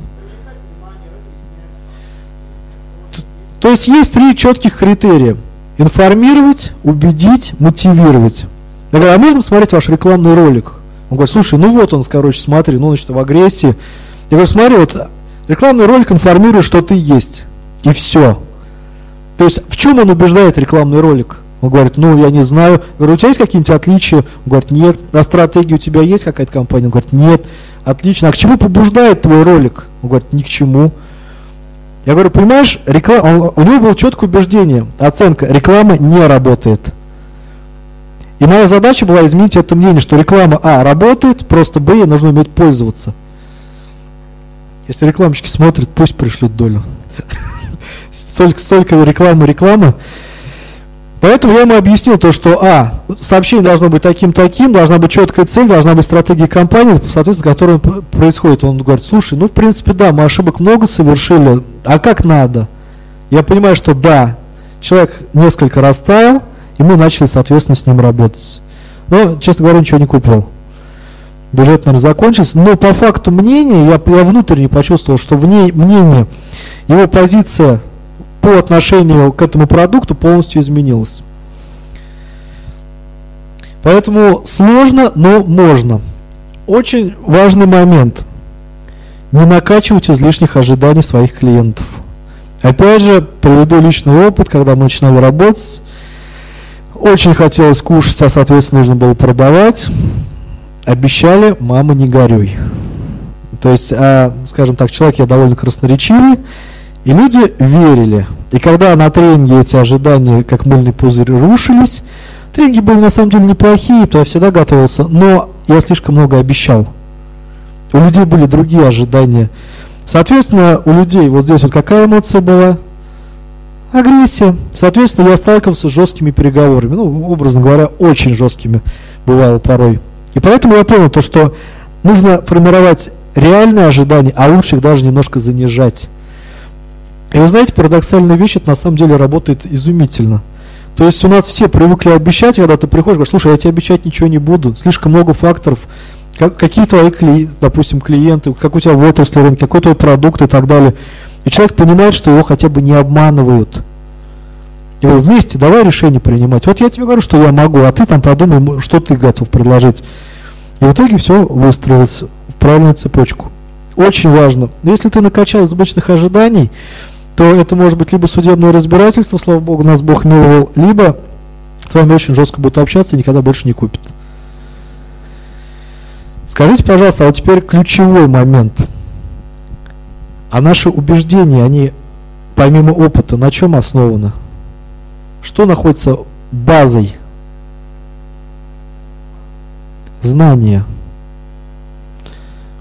То есть есть три четких критерия. Информировать, убедить, мотивировать. Я говорю, а можно посмотреть ваш рекламный ролик? Он говорит, слушай, ну вот он, короче, смотри, ну, значит, в агрессии. Я говорю, смотри, вот рекламный ролик информирует, что ты есть. И все. То есть в чем он убеждает рекламный ролик? Он говорит, ну, я не знаю. Я говорю, у тебя есть какие-нибудь отличия? Он говорит, нет. А стратегия у тебя есть какая-то компания? Он говорит, нет. Отлично. А к чему побуждает твой ролик? Он говорит, ни к чему. Я говорю, понимаешь, реклама, у него было четкое убеждение, оценка, реклама не работает. И моя задача была изменить это мнение, что реклама А работает, просто Б нужно уметь пользоваться. Если рекламщики смотрят, пусть пришлют долю. Столько, столько рекламы, рекламы. Поэтому я ему объяснил то, что, а, сообщение должно быть таким-таким, должна быть четкая цель, должна быть стратегия компании, соответственно, которая происходит. Он говорит, слушай, ну, в принципе, да, мы ошибок много совершили, а как надо? Я понимаю, что да, человек несколько растаял, и мы начали, соответственно, с ним работать. Но, честно говоря, ничего не купил. Бюджет, наверное, закончился. Но по факту мнения, я, я внутренне почувствовал, что в ней мнение, его позиция по отношению к этому продукту полностью изменилось. Поэтому сложно, но можно. Очень важный момент. Не накачивать излишних ожиданий своих клиентов. Опять же, приведу личный опыт, когда мы начинали работать. Очень хотелось кушать, а соответственно нужно было продавать. Обещали, мама, не горюй. То есть, а, скажем так, человек я довольно красноречивый, и люди верили. И когда на тренинге эти ожидания, как мыльный пузырь, рушились, тренинги были на самом деле неплохие, то я всегда готовился, но я слишком много обещал. У людей были другие ожидания. Соответственно, у людей вот здесь вот какая эмоция была? Агрессия. Соответственно, я сталкивался с жесткими переговорами. Ну, образно говоря, очень жесткими бывало порой. И поэтому я понял то, что нужно формировать реальные ожидания, а лучше их даже немножко занижать. И вы знаете, парадоксальная вещь, это на самом деле работает изумительно. То есть у нас все привыкли обещать, когда ты приходишь, говоришь, слушай, я тебе обещать ничего не буду, слишком много факторов, как, какие твои, кли, допустим, клиенты, как у тебя в отрасли рынка, какой твой продукт и так далее. И человек понимает, что его хотя бы не обманывают. И вы вместе давай решение принимать. Вот я тебе говорю, что я могу, а ты там подумай, что ты готов предложить. И в итоге все выстроилось в правильную цепочку. Очень важно. Если ты накачал избыточных ожиданий, то это может быть либо судебное разбирательство, слава богу, нас Бог миловал, либо с вами очень жестко будут общаться и никогда больше не купят. Скажите, пожалуйста, а вот теперь ключевой момент. А наши убеждения, они помимо опыта, на чем основаны? Что находится базой? Знания.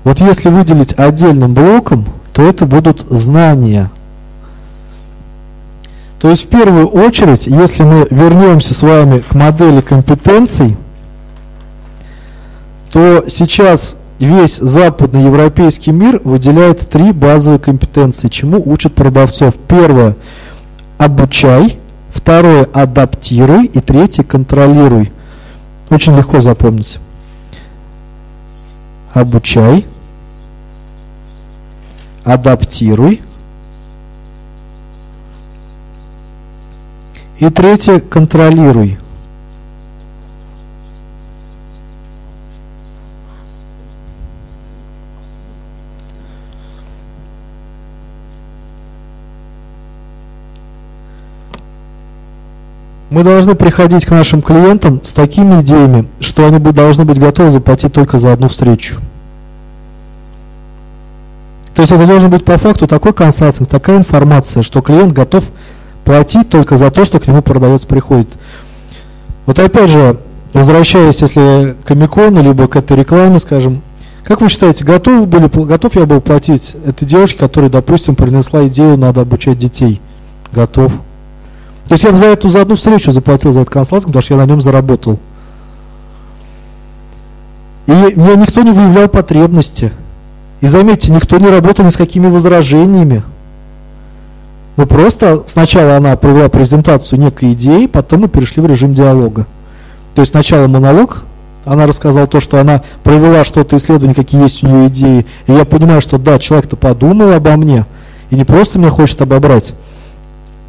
Вот если выделить отдельным блоком, то это будут знания. То есть в первую очередь, если мы вернемся с вами к модели компетенций, то сейчас весь западный европейский мир выделяет три базовые компетенции, чему учат продавцов. Первое – обучай, второе – адаптируй и третье – контролируй. Очень легко запомнить. Обучай, адаптируй и третье – контролируй. Мы должны приходить к нашим клиентам с такими идеями, что они должны быть готовы заплатить только за одну встречу. То есть это должен быть по факту такой консалтинг, такая информация, что клиент готов платить только за то, что к нему продавец приходит. Вот опять же, возвращаясь, если к Амикону, либо к этой рекламе, скажем, как вы считаете, готов, были, готов я был платить этой девушке, которая, допустим, принесла идею, надо обучать детей? Готов. То есть я бы за эту за одну встречу заплатил за этот консалтинг, потому что я на нем заработал. И мне никто не выявлял потребности. И заметьте, никто не работал ни с какими возражениями. Мы просто, сначала она провела презентацию некой идеи, потом мы перешли в режим диалога. То есть сначала монолог, она рассказала то, что она провела что-то исследование, какие есть у нее идеи. И я понимаю, что да, человек-то подумал обо мне, и не просто меня хочет обобрать.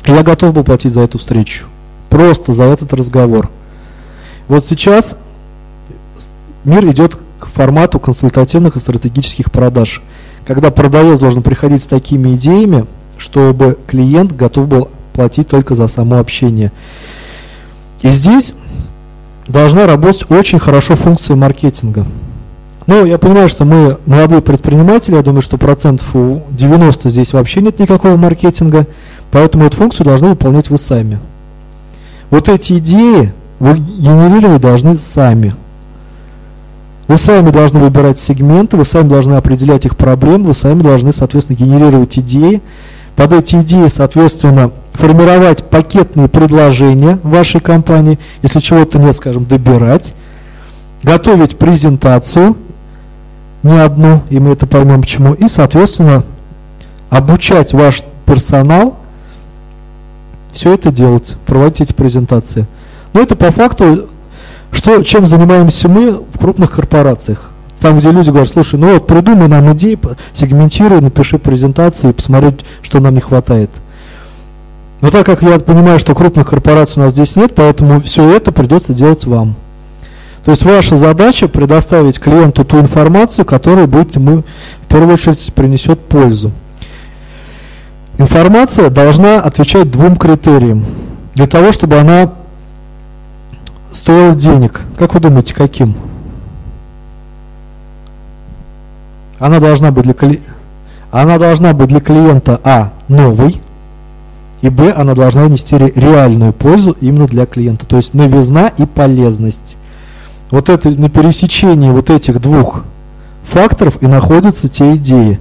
Я готов был платить за эту встречу. Просто за этот разговор. Вот сейчас мир идет к формату консультативных и стратегических продаж. Когда продавец должен приходить с такими идеями, чтобы клиент готов был платить только за само общение. И здесь должна работать очень хорошо функция маркетинга. Ну, я понимаю, что мы молодые предприниматели, я думаю, что процентов у 90 здесь вообще нет никакого маркетинга. Поэтому эту функцию должны выполнять вы сами. Вот эти идеи вы генерировать должны сами. Вы сами должны выбирать сегменты, вы сами должны определять их проблемы, вы сами должны, соответственно, генерировать идеи. Под эти идеи, соответственно, формировать пакетные предложения вашей компании, если чего-то нет, скажем, добирать, готовить презентацию, не одну, и мы это поймем почему, и, соответственно, обучать ваш персонал все это делать, проводить эти презентации. Но это по факту, что, чем занимаемся мы в крупных корпорациях. Там, где люди говорят, слушай, ну вот придумай нам идеи, сегментируй, напиши презентации, посмотри, что нам не хватает. Но так как я понимаю, что крупных корпораций у нас здесь нет, поэтому все это придется делать вам. То есть ваша задача предоставить клиенту ту информацию, которая будет ему в первую очередь принесет пользу. Информация должна отвечать двум критериям. Для того, чтобы она стоила денег. Как вы думаете, каким? Она должна быть для, кли... она должна быть для клиента А новой, и Б она должна нести реальную пользу именно для клиента. То есть новизна и полезность. Вот это на пересечении вот этих двух факторов и находятся те идеи.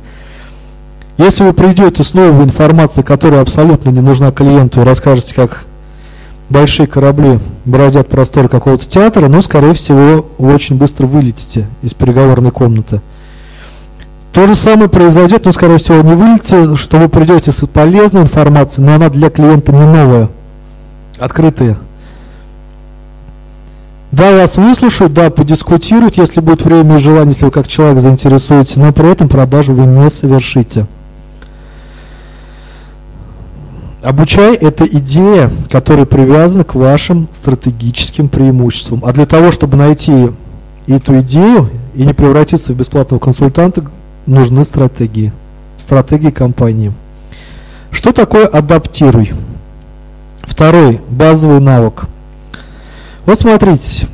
Если вы придете с новой информацией, которая абсолютно не нужна клиенту, и расскажете, как большие корабли бороздят простор какого-то театра, ну, скорее всего, вы очень быстро вылетите из переговорной комнаты. То же самое произойдет, но, скорее всего, не вылетите, что вы придете с полезной информацией, но она для клиента не новая, открытая. Да, вас выслушают, да, подискутируют, если будет время и желание, если вы как человек заинтересуетесь, но при этом продажу вы не совершите. Обучай – это идея, которая привязана к вашим стратегическим преимуществам. А для того, чтобы найти эту идею и не превратиться в бесплатного консультанта, нужны стратегии, стратегии компании. Что такое адаптируй? Второй базовый навык. Вот смотрите,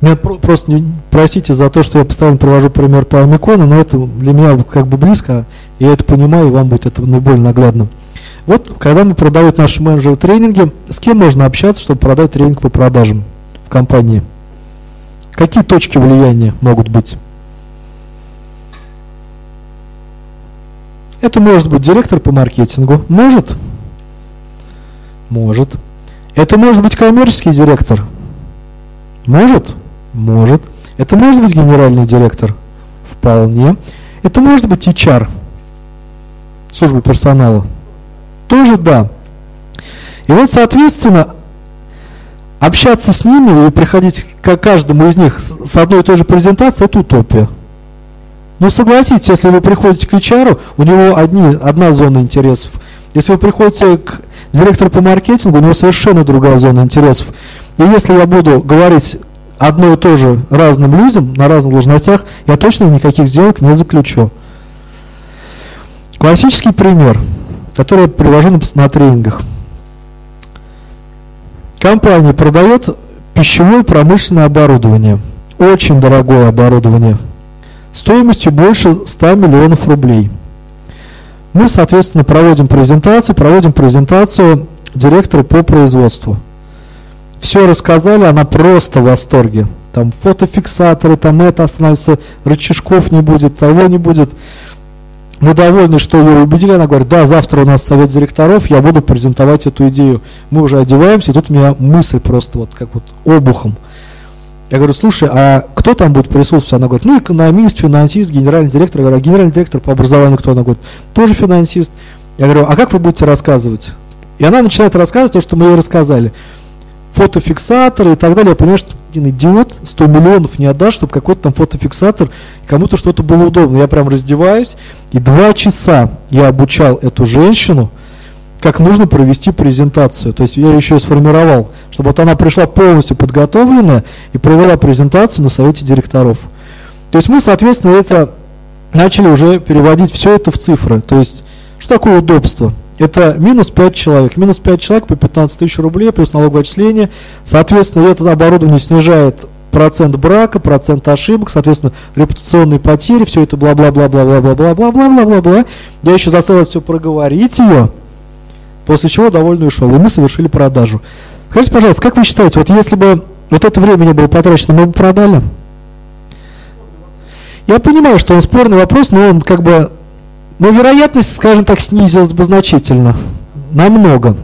меня просто не простите за то, что я постоянно привожу пример по Омикону, но это для меня как бы близко, я это понимаю, и вам будет это наиболее наглядно. Вот, когда мы продают наши менеджеры тренинги, с кем можно общаться, чтобы продать тренинг по продажам в компании? Какие точки влияния могут быть? Это может быть директор по маркетингу. Может? Может. Это может быть коммерческий директор. Может? Может. Это может быть генеральный директор. Вполне. Это может быть HR. Служба персонала. Тоже да. И вот, соответственно, общаться с ними и приходить к каждому из них с одной и той же презентацией – это утопия. Ну согласитесь, если вы приходите к HR, у него одни, одна зона интересов. Если вы приходите к директору по маркетингу, у него совершенно другая зона интересов. И если я буду говорить одно и то же разным людям на разных должностях, я точно никаких сделок не заключу. Классический пример, который я привожу на, на тренингах. Компания продает пищевое промышленное оборудование. Очень дорогое оборудование – стоимостью больше 100 миллионов рублей. Мы, соответственно, проводим презентацию, проводим презентацию директору по производству. Все рассказали, она просто в восторге. Там фотофиксаторы, там это останавливается, рычажков не будет, того не будет. Мы довольны, что ее убедили. Она говорит, да, завтра у нас совет директоров, я буду презентовать эту идею. Мы уже одеваемся, и тут у меня мысль просто вот как вот обухом. Я говорю, слушай, а кто там будет присутствовать? Она говорит, ну, экономист, финансист, генеральный директор. Я говорю, а генеральный директор по образованию кто? Она говорит, тоже финансист. Я говорю, а как вы будете рассказывать? И она начинает рассказывать то, что мы ей рассказали. Фотофиксаторы и так далее. Я понимаю, что один идиот 100 миллионов не отдаст, чтобы какой-то там фотофиксатор, кому-то что-то было удобно. Я прям раздеваюсь, и два часа я обучал эту женщину – как нужно провести презентацию. То есть я еще и сформировал, чтобы вот она пришла полностью подготовленная и провела презентацию на совете директоров. То есть мы, соответственно, это начали уже переводить все это в цифры. То есть что такое удобство? Это минус 5 человек. Минус 5 человек по 15 тысяч рублей плюс налоговое отчисление. Соответственно, это оборудование снижает процент брака, процент ошибок, соответственно, репутационные потери, все это бла-бла-бла-бла-бла-бла-бла-бла-бла-бла. Я еще заставил все проговорить ее, После чего довольно ушел, и мы совершили продажу. Скажите, пожалуйста, как вы считаете, вот если бы вот это время не было потрачено, мы бы продали? Я понимаю, что он спорный вопрос, но он как бы, но вероятность, скажем так, снизилась бы значительно, намного.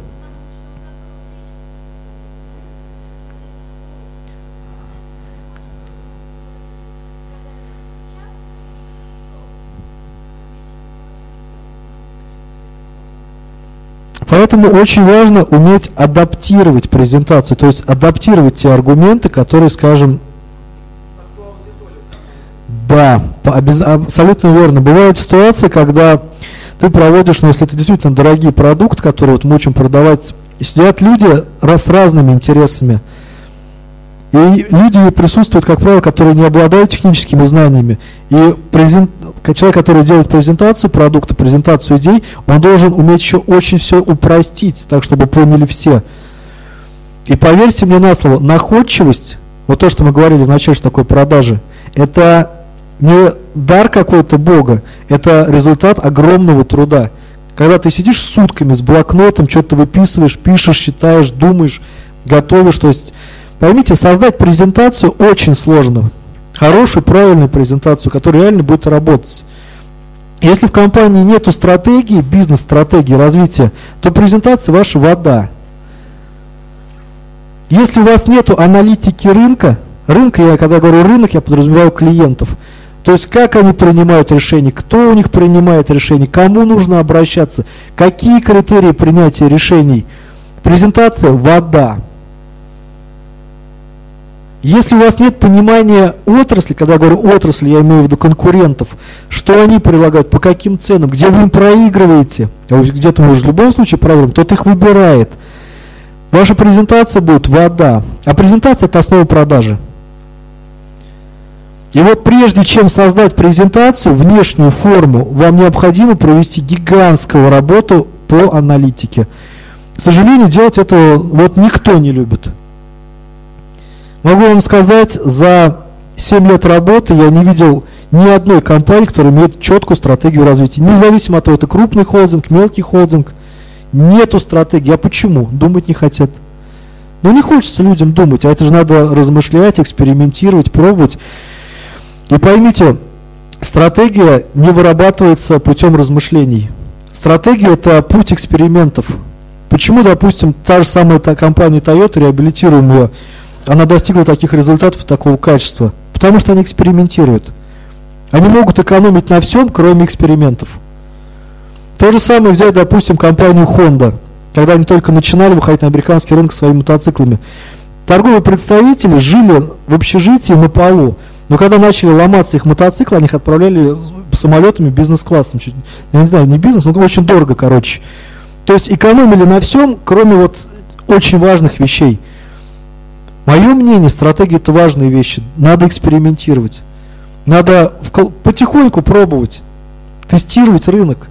Поэтому очень важно уметь адаптировать презентацию, то есть адаптировать те аргументы, которые, скажем, да, абсолютно верно. Бывает ситуация, когда ты проводишь, ну, если это действительно дорогий продукт, который вот мы учим продавать, сидят люди с разными интересами. И люди присутствуют, как правило, которые не обладают техническими знаниями. И презент... человек, который делает презентацию продукта, презентацию идей, он должен уметь еще очень все упростить, так чтобы поняли все. И поверьте мне на слово, находчивость, вот то, что мы говорили в начале, что такое продажи, это не дар какой-то Бога, это результат огромного труда. Когда ты сидишь сутками с блокнотом, что-то выписываешь, пишешь, считаешь, думаешь, готовишь, то есть Поймите, создать презентацию очень сложно. Хорошую, правильную презентацию, которая реально будет работать. Если в компании нет стратегии, бизнес-стратегии развития, то презентация ваша вода. Если у вас нет аналитики рынка, рынка, я когда говорю рынок, я подразумеваю клиентов, то есть как они принимают решения, кто у них принимает решения, кому нужно обращаться, какие критерии принятия решений. Презентация – вода. Если у вас нет понимания отрасли, когда я говорю отрасли, я имею в виду конкурентов, что они предлагают, по каким ценам, где вы им проигрываете, а где-то вы уже в любом случае проигрываем, тот их выбирает. Ваша презентация будет вода, а презентация это основа продажи. И вот прежде чем создать презентацию, внешнюю форму, вам необходимо провести гигантскую работу по аналитике. К сожалению, делать это вот никто не любит. Могу вам сказать, за 7 лет работы я не видел ни одной компании, которая имеет четкую стратегию развития. Независимо от того, это крупный холдинг, мелкий холдинг. Нету стратегии. А почему? Думать не хотят. Ну не хочется людям думать, а это же надо размышлять, экспериментировать, пробовать. И поймите, стратегия не вырабатывается путем размышлений. Стратегия – это путь экспериментов. Почему, допустим, та же самая компания Toyota, реабилитируем ее, она достигла таких результатов, такого качества? Потому что они экспериментируют. Они могут экономить на всем, кроме экспериментов. То же самое взять, допустим, компанию Honda, когда они только начинали выходить на американский рынок своими мотоциклами. Торговые представители жили в общежитии на полу, но когда начали ломаться их мотоциклы, они их отправляли самолетами бизнес-классом. Я не знаю, не бизнес, но очень дорого, короче. То есть экономили на всем, кроме вот очень важных вещей. Мое мнение, стратегия это важные вещи. Надо экспериментировать. Надо потихоньку пробовать, тестировать рынок.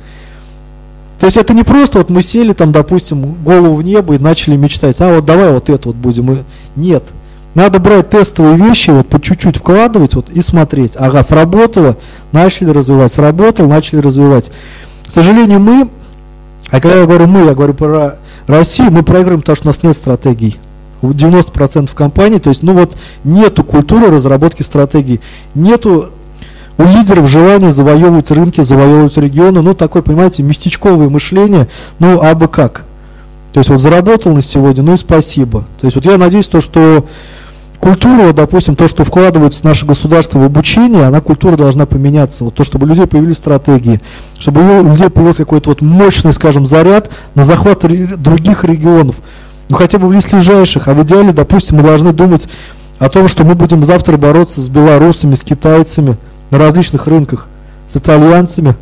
То есть это не просто вот мы сели там, допустим, голову в небо и начали мечтать, а вот давай вот это вот будем. Нет. Надо брать тестовые вещи, вот по чуть-чуть вкладывать вот, и смотреть. Ага, сработало, начали развивать, сработало, начали развивать. К сожалению, мы, а когда я говорю мы, я говорю про Россию, мы проигрываем, потому что у нас нет стратегий. 90% компаний, то есть, ну вот, нету культуры разработки стратегий, нету у лидеров желания завоевывать рынки, завоевывать регионы, ну, такое, понимаете, местечковое мышление, ну, а бы как. То есть, вот заработал на сегодня, ну и спасибо. То есть, вот я надеюсь, то, что культура, допустим, то, что вкладывается в наше государство в обучение, она культура должна поменяться. Вот то, чтобы у людей появились стратегии, чтобы у людей появился какой-то вот мощный, скажем, заряд на захват других регионов ну хотя бы в близлежащих, а в идеале, допустим, мы должны думать о том, что мы будем завтра бороться с белорусами, с китайцами на различных рынках, с итальянцами.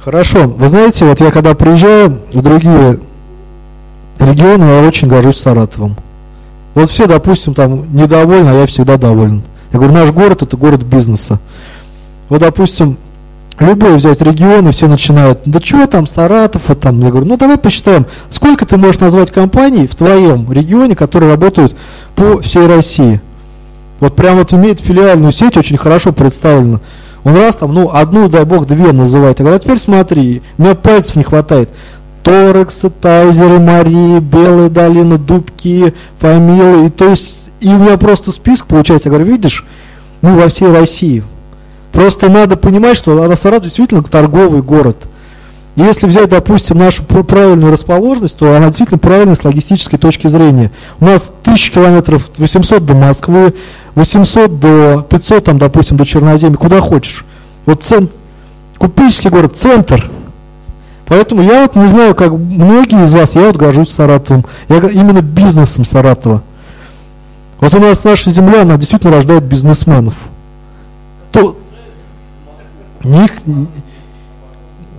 Хорошо. Вы знаете, вот я когда приезжаю в другие регионы, я очень горжусь Саратовым. Вот все, допустим, там недовольны, а я всегда доволен. Я говорю, наш город это город бизнеса. Вот, допустим, любой взять регион, и все начинают, да что там, Саратов, а там, я говорю, ну давай посчитаем, сколько ты можешь назвать компаний в твоем регионе, которые работают по всей России. Вот прям вот имеет филиальную сеть, очень хорошо представлена. Он раз там, ну, одну, дай бог, две называет. Я говорю, а теперь смотри, у меня пальцев не хватает. Торексы, Тайзеры, Марии, Белые долины, Дубки, Фамилы. И, то есть и у меня просто список получается, я говорю, видишь, мы во всей России. Просто надо понимать, что Саратов действительно торговый город. Если взять, допустим, нашу правильную расположенность, то она действительно правильная с логистической точки зрения. У нас 1000 километров, 800 до Москвы, 800 до 500, там, допустим, до Черноземья, куда хочешь. Вот центр, купеческий город, центр. Поэтому я вот не знаю, как многие из вас, я вот горжусь Саратовым. Я именно бизнесом Саратова. Вот у нас наша земля, она действительно рождает бизнесменов. То, ник,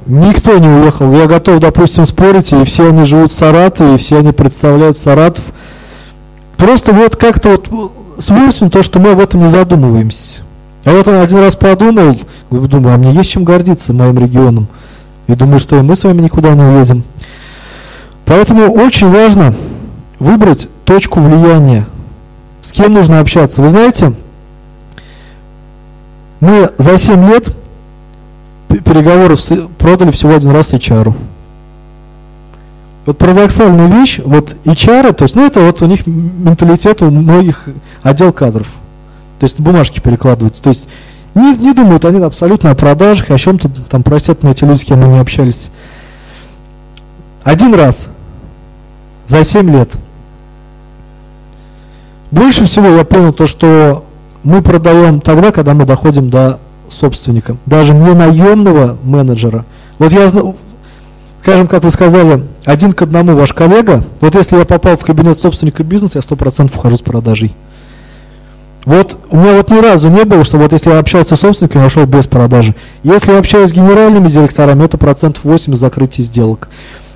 никто не уехал. Я готов, допустим, спорить, и все они живут в Саратове, и все они представляют Саратов. Просто вот как-то вот свойственно то, что мы об этом не задумываемся. А вот он один раз подумал, думаю, а мне есть чем гордиться моим регионом. И думаю, что и мы с вами никуда не уедем. Поэтому очень важно выбрать точку влияния. С кем нужно общаться? Вы знаете, мы за 7 лет переговоров продали всего один раз HR. Вот парадоксальная вещь, вот HR, то есть, ну это вот у них менталитет у многих отдел кадров. То есть бумажки перекладываются. То есть не, не думают они абсолютно о продажах, о чем-то там, простят меня эти люди, с кем мы не общались. Один раз за 7 лет. Больше всего я понял то, что мы продаем тогда, когда мы доходим до собственника, даже не наемного менеджера. Вот я знаю, скажем, как вы сказали, один к одному ваш коллега, вот если я попал в кабинет собственника бизнеса, я 100% вхожу с продажей. Вот у меня вот ни разу не было, что вот если я общался с собственником, я шел без продажи. Если я общаюсь с генеральными директорами, это процентов 8 закрытия сделок.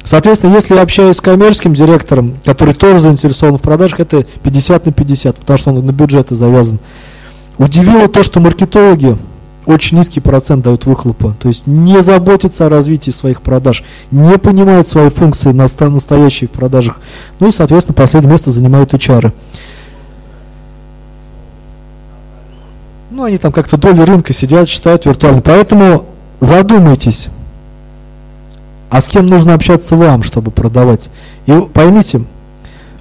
Соответственно, если я общаюсь с коммерческим директором, который тоже заинтересован в продажах, это 50 на 50, потому что он на бюджеты завязан. Удивило то, что маркетологи очень низкий процент дают выхлопа. То есть не заботятся о развитии своих продаж, не понимают свои функции настоящие в продажах. Ну и, соответственно, последнее место занимают HR. Ну, они там как-то доли рынка сидят, читают виртуально. Поэтому задумайтесь, а с кем нужно общаться вам, чтобы продавать. И поймите,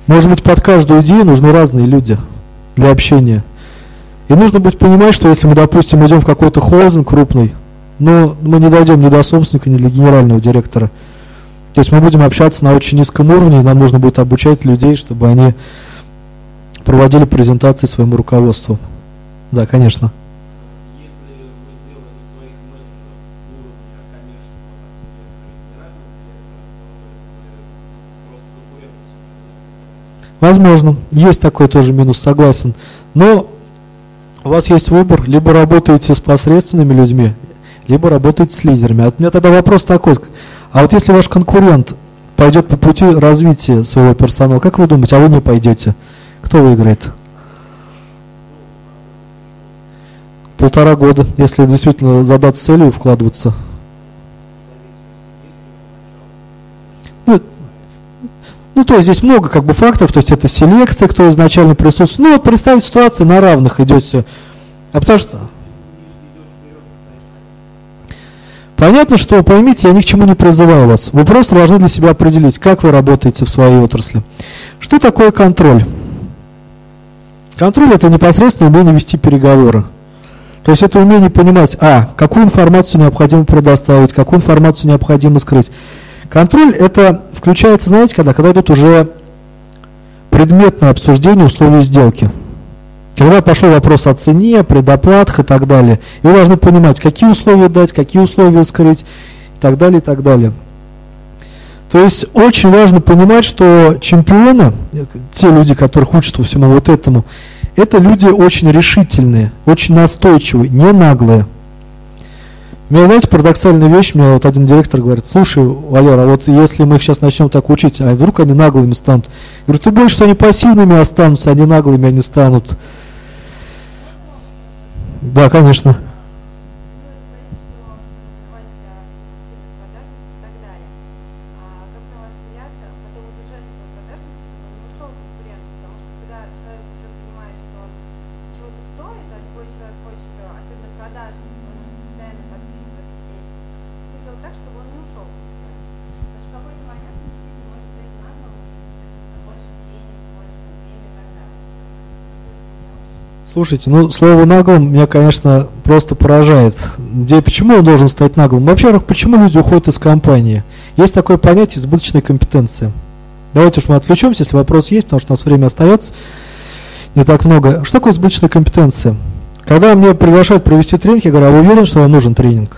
может быть, под каждую идею нужны разные люди для общения. И нужно будет понимать, что если мы, допустим, идем в какой-то холдинг крупный, но мы не дойдем ни до собственника, ни до генерального директора. То есть мы будем общаться на очень низком уровне, и нам нужно будет обучать людей, чтобы они проводили презентации своему руководству. Да, конечно. Возможно, есть такой тоже минус, согласен. Но у вас есть выбор, либо работаете с посредственными людьми, либо работаете с лидерами. От меня тогда вопрос такой, а вот если ваш конкурент пойдет по пути развития своего персонала, как вы думаете, а вы не пойдете, кто выиграет? полтора года, если действительно задаться целью вкладываться. Ну, то есть здесь много как бы факторов, то есть это селекция, кто изначально присутствует. Ну, вот представить ситуацию на равных идет все. А потому что... Понятно, что, поймите, я ни к чему не призываю вас. Вы просто должны для себя определить, как вы работаете в своей отрасли. Что такое контроль? Контроль – это непосредственно умение вести переговоры. То есть это умение понимать, а, какую информацию необходимо предоставить, какую информацию необходимо скрыть. Контроль это включается, знаете, когда? Когда идут уже предметное обсуждение условий сделки. Когда пошел вопрос о цене, предоплатах и так далее. И вы должны понимать, какие условия дать, какие условия скрыть и так далее, и так далее. То есть очень важно понимать, что чемпионы, те люди, которых учат всему вот этому, это люди очень решительные, очень настойчивые, не наглые. Мне, знаете, парадоксальная вещь, мне вот один директор говорит, слушай, Валера, а вот если мы их сейчас начнем так учить, а вдруг они наглыми станут? Я говорю, ты боишься, что они пассивными останутся, они наглыми они станут. Да, конечно. Слушайте, ну слово наглым меня, конечно, просто поражает. Где, почему он должен стать наглым? Во-первых, почему люди уходят из компании? Есть такое понятие избыточной компетенции. Давайте уж мы отвлечемся, если вопрос есть, потому что у нас время остается не так много. Что такое избыточная компетенция? Когда мне приглашают провести тренинг, я говорю, а вы уверены, что вам нужен тренинг?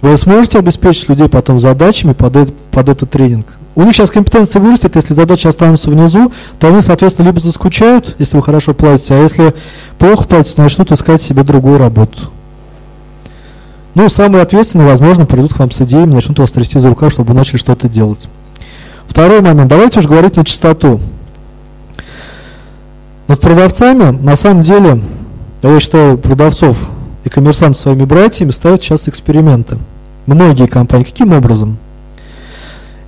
Вы сможете обеспечить людей потом задачами под, под этот тренинг? У них сейчас компетенция вырастет, если задачи останутся внизу, то они, соответственно, либо заскучают, если вы хорошо платите, а если плохо платите, то начнут искать себе другую работу. Ну, самые ответственные, возможно, придут к вам с идеями, начнут вас трясти за рукав, чтобы вы начали что-то делать. Второй момент. Давайте уж говорить на чистоту. Над продавцами, на самом деле, я считаю, продавцов и коммерсантов своими братьями ставят сейчас эксперименты. Многие компании. Каким образом?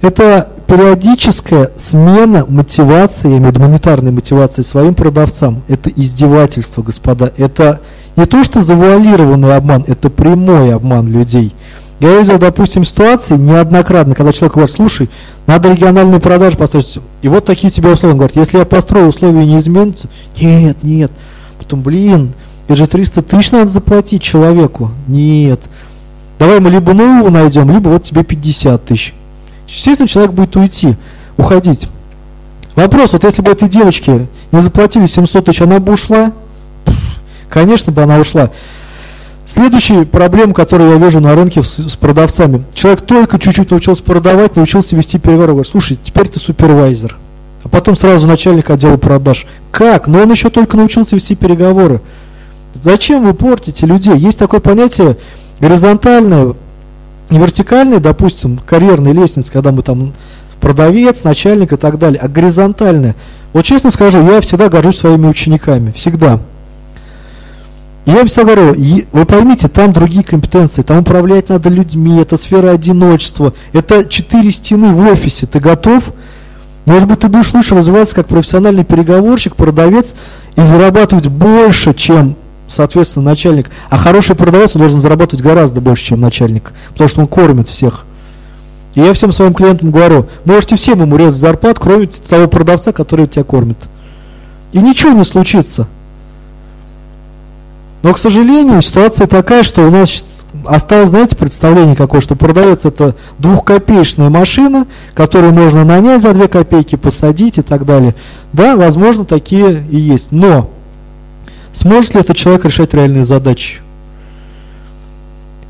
Это периодическая смена мотивации, я имею в виду монетарной мотивации своим продавцам. Это издевательство, господа. Это не то, что завуалированный обман, это прямой обман людей. Я видел, допустим, ситуации неоднократно, когда человек говорит, слушай, надо региональные продажи построить. И вот такие тебе условия. Он говорит, если я построю, условия не изменятся. Нет, нет. Потом, блин, это же 300 тысяч надо заплатить человеку. Нет. Давай мы либо нового найдем, либо вот тебе 50 тысяч. Естественно, человек будет уйти, уходить. Вопрос, вот если бы этой девочке не заплатили 700 тысяч, она бы ушла? Конечно бы она ушла. Следующая проблема, которую я вижу на рынке с, продавцами. Человек только чуть-чуть научился продавать, научился вести переговоры. Говорит, слушай, теперь ты супервайзер. А потом сразу начальник отдела продаж. Как? Но он еще только научился вести переговоры. Зачем вы портите людей? Есть такое понятие горизонтальное, не вертикальное, допустим, карьерной лестницы, когда мы там продавец, начальник и так далее, а горизонтальное. Вот честно скажу, я всегда горжусь своими учениками. Всегда. Я вам всегда говорю, вы поймите, там другие компетенции, там управлять надо людьми, это сфера одиночества, это четыре стены в офисе, ты готов? Может быть, ты будешь лучше развиваться как профессиональный переговорщик, продавец и зарабатывать больше, чем, соответственно, начальник. А хороший продавец должен зарабатывать гораздо больше, чем начальник, потому что он кормит всех. И я всем своим клиентам говорю, можете всем ему резать зарплату, кроме того продавца, который тебя кормит. И ничего не случится. Но, к сожалению, ситуация такая, что у нас осталось, знаете, представление какое, что продается это двухкопеечная машина, которую можно нанять за две копейки, посадить и так далее. Да, возможно, такие и есть. Но сможет ли этот человек решать реальные задачи?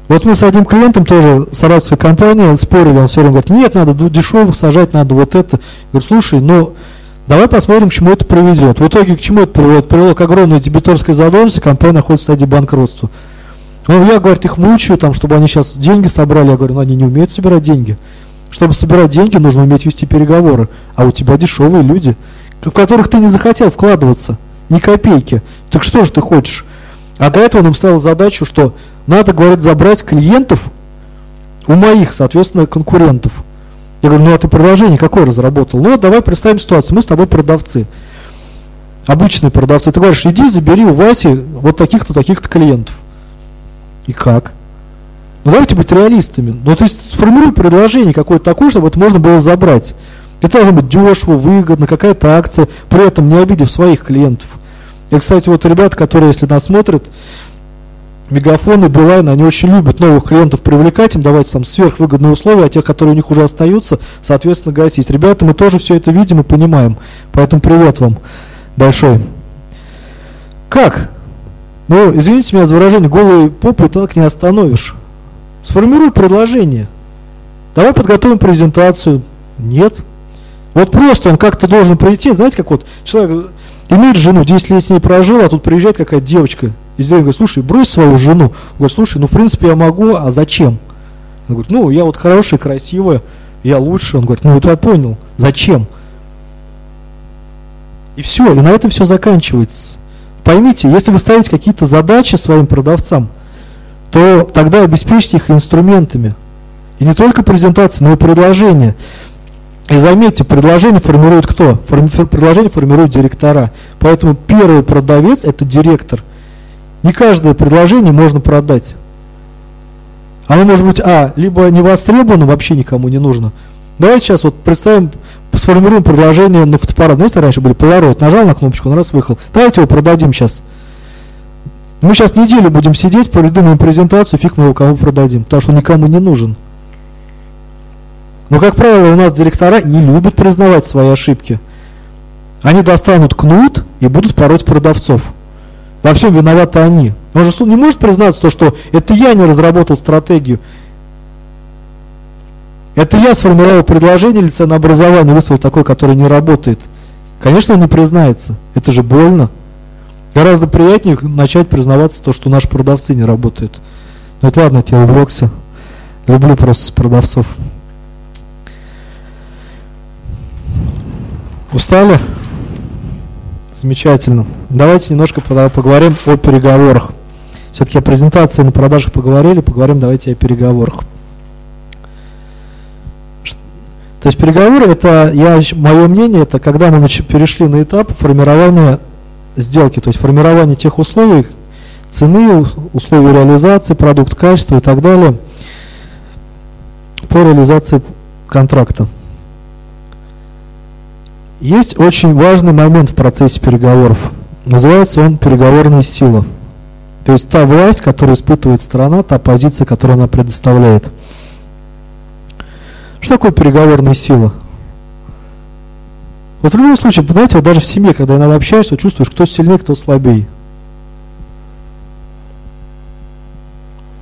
Вот мы с одним клиентом тоже, саратовской компании, спорили, он все время говорит, нет, надо дешевых сажать, надо вот это. Я говорю, слушай, ну, Давай посмотрим, к чему это приведет. В итоге, к чему это приводит? Привело к огромной дебиторской задолженности, компания находится в стадии банкротства. Ну, я, говорит, их мучаю, там, чтобы они сейчас деньги собрали. Я говорю, ну, они не умеют собирать деньги. Чтобы собирать деньги, нужно уметь вести переговоры. А у тебя дешевые люди, в которых ты не захотел вкладываться. Ни копейки. Так что же ты хочешь? А до этого нам ставил задачу, что надо, говорит, забрать клиентов у моих, соответственно, конкурентов. Я говорю, ну а ты предложение какое разработал? Ну давай представим ситуацию, мы с тобой продавцы. Обычные продавцы. Ты говоришь, иди забери у Васи вот таких-то, таких-то клиентов. И как? Ну давайте быть реалистами. Ну то есть сформируй предложение какое-то такое, чтобы это можно было забрать. Это должно быть дешево, выгодно, какая-то акция, при этом не обидев своих клиентов. И, кстати, вот ребята, которые, если нас смотрят, Мегафон и Билайн, они очень любят новых клиентов привлекать, им давать там сверхвыгодные условия, а тех, которые у них уже остаются, соответственно, гасить. Ребята, мы тоже все это видим и понимаем, поэтому привет вам большой. Как? Ну, извините меня за выражение, голые попы так не остановишь. Сформируй предложение. Давай подготовим презентацию. Нет. Вот просто он как-то должен прийти, знаете, как вот человек имеет жену, 10 лет с ней прожил, а тут приезжает какая-то девочка и Зеленый говорит, слушай, брось свою жену. Он говорит, слушай, ну в принципе я могу, а зачем? Он говорит, ну я вот хорошая, красивая, я лучше. Он говорит, ну это я понял, зачем? И все, и на этом все заканчивается. Поймите, если вы ставите какие-то задачи своим продавцам, то тогда обеспечьте их инструментами. И не только презентации, но и предложения. И заметьте, предложение формирует кто? Форми, предложение формирует директора. Поэтому первый продавец – это директор – не каждое предложение можно продать. Оно может быть, а, либо не востребовано, вообще никому не нужно. Давайте сейчас вот представим, сформируем предложение на фотоаппарат. Знаете, раньше были Polaroid, нажал на кнопочку, он раз выехал. Давайте его продадим сейчас. Мы сейчас неделю будем сидеть, придумаем презентацию, фиг мы его кому продадим, потому что он никому не нужен. Но, как правило, у нас директора не любят признавать свои ошибки. Они достанут кнут и будут пороть продавцов. Во всем виноваты они. Он же не может признаться то, что это я не разработал стратегию. Это я сформировал предложение или ценообразование, выставил такое, которое не работает. Конечно, он не признается. Это же больно. Гораздо приятнее начать признаваться то, что наши продавцы не работают. Ну это ладно, я увлекся. Люблю просто продавцов. Устали? Замечательно. Давайте немножко поговорим о переговорах. Все-таки о презентации на продажах поговорили, поговорим давайте о переговорах. То есть переговоры, это, я, мое мнение, это когда мы перешли на этап формирования сделки, то есть формирования тех условий, цены, условий реализации, продукт качества и так далее по реализации контракта. Есть очень важный момент в процессе переговоров. Называется он переговорная сила. То есть та власть, которую испытывает страна, та позиция, которую она предоставляет. Что такое переговорная сила? Вот в любом случае, знаете, вот даже в семье, когда иногда общаешься, чувствуешь, кто сильнее, кто слабее.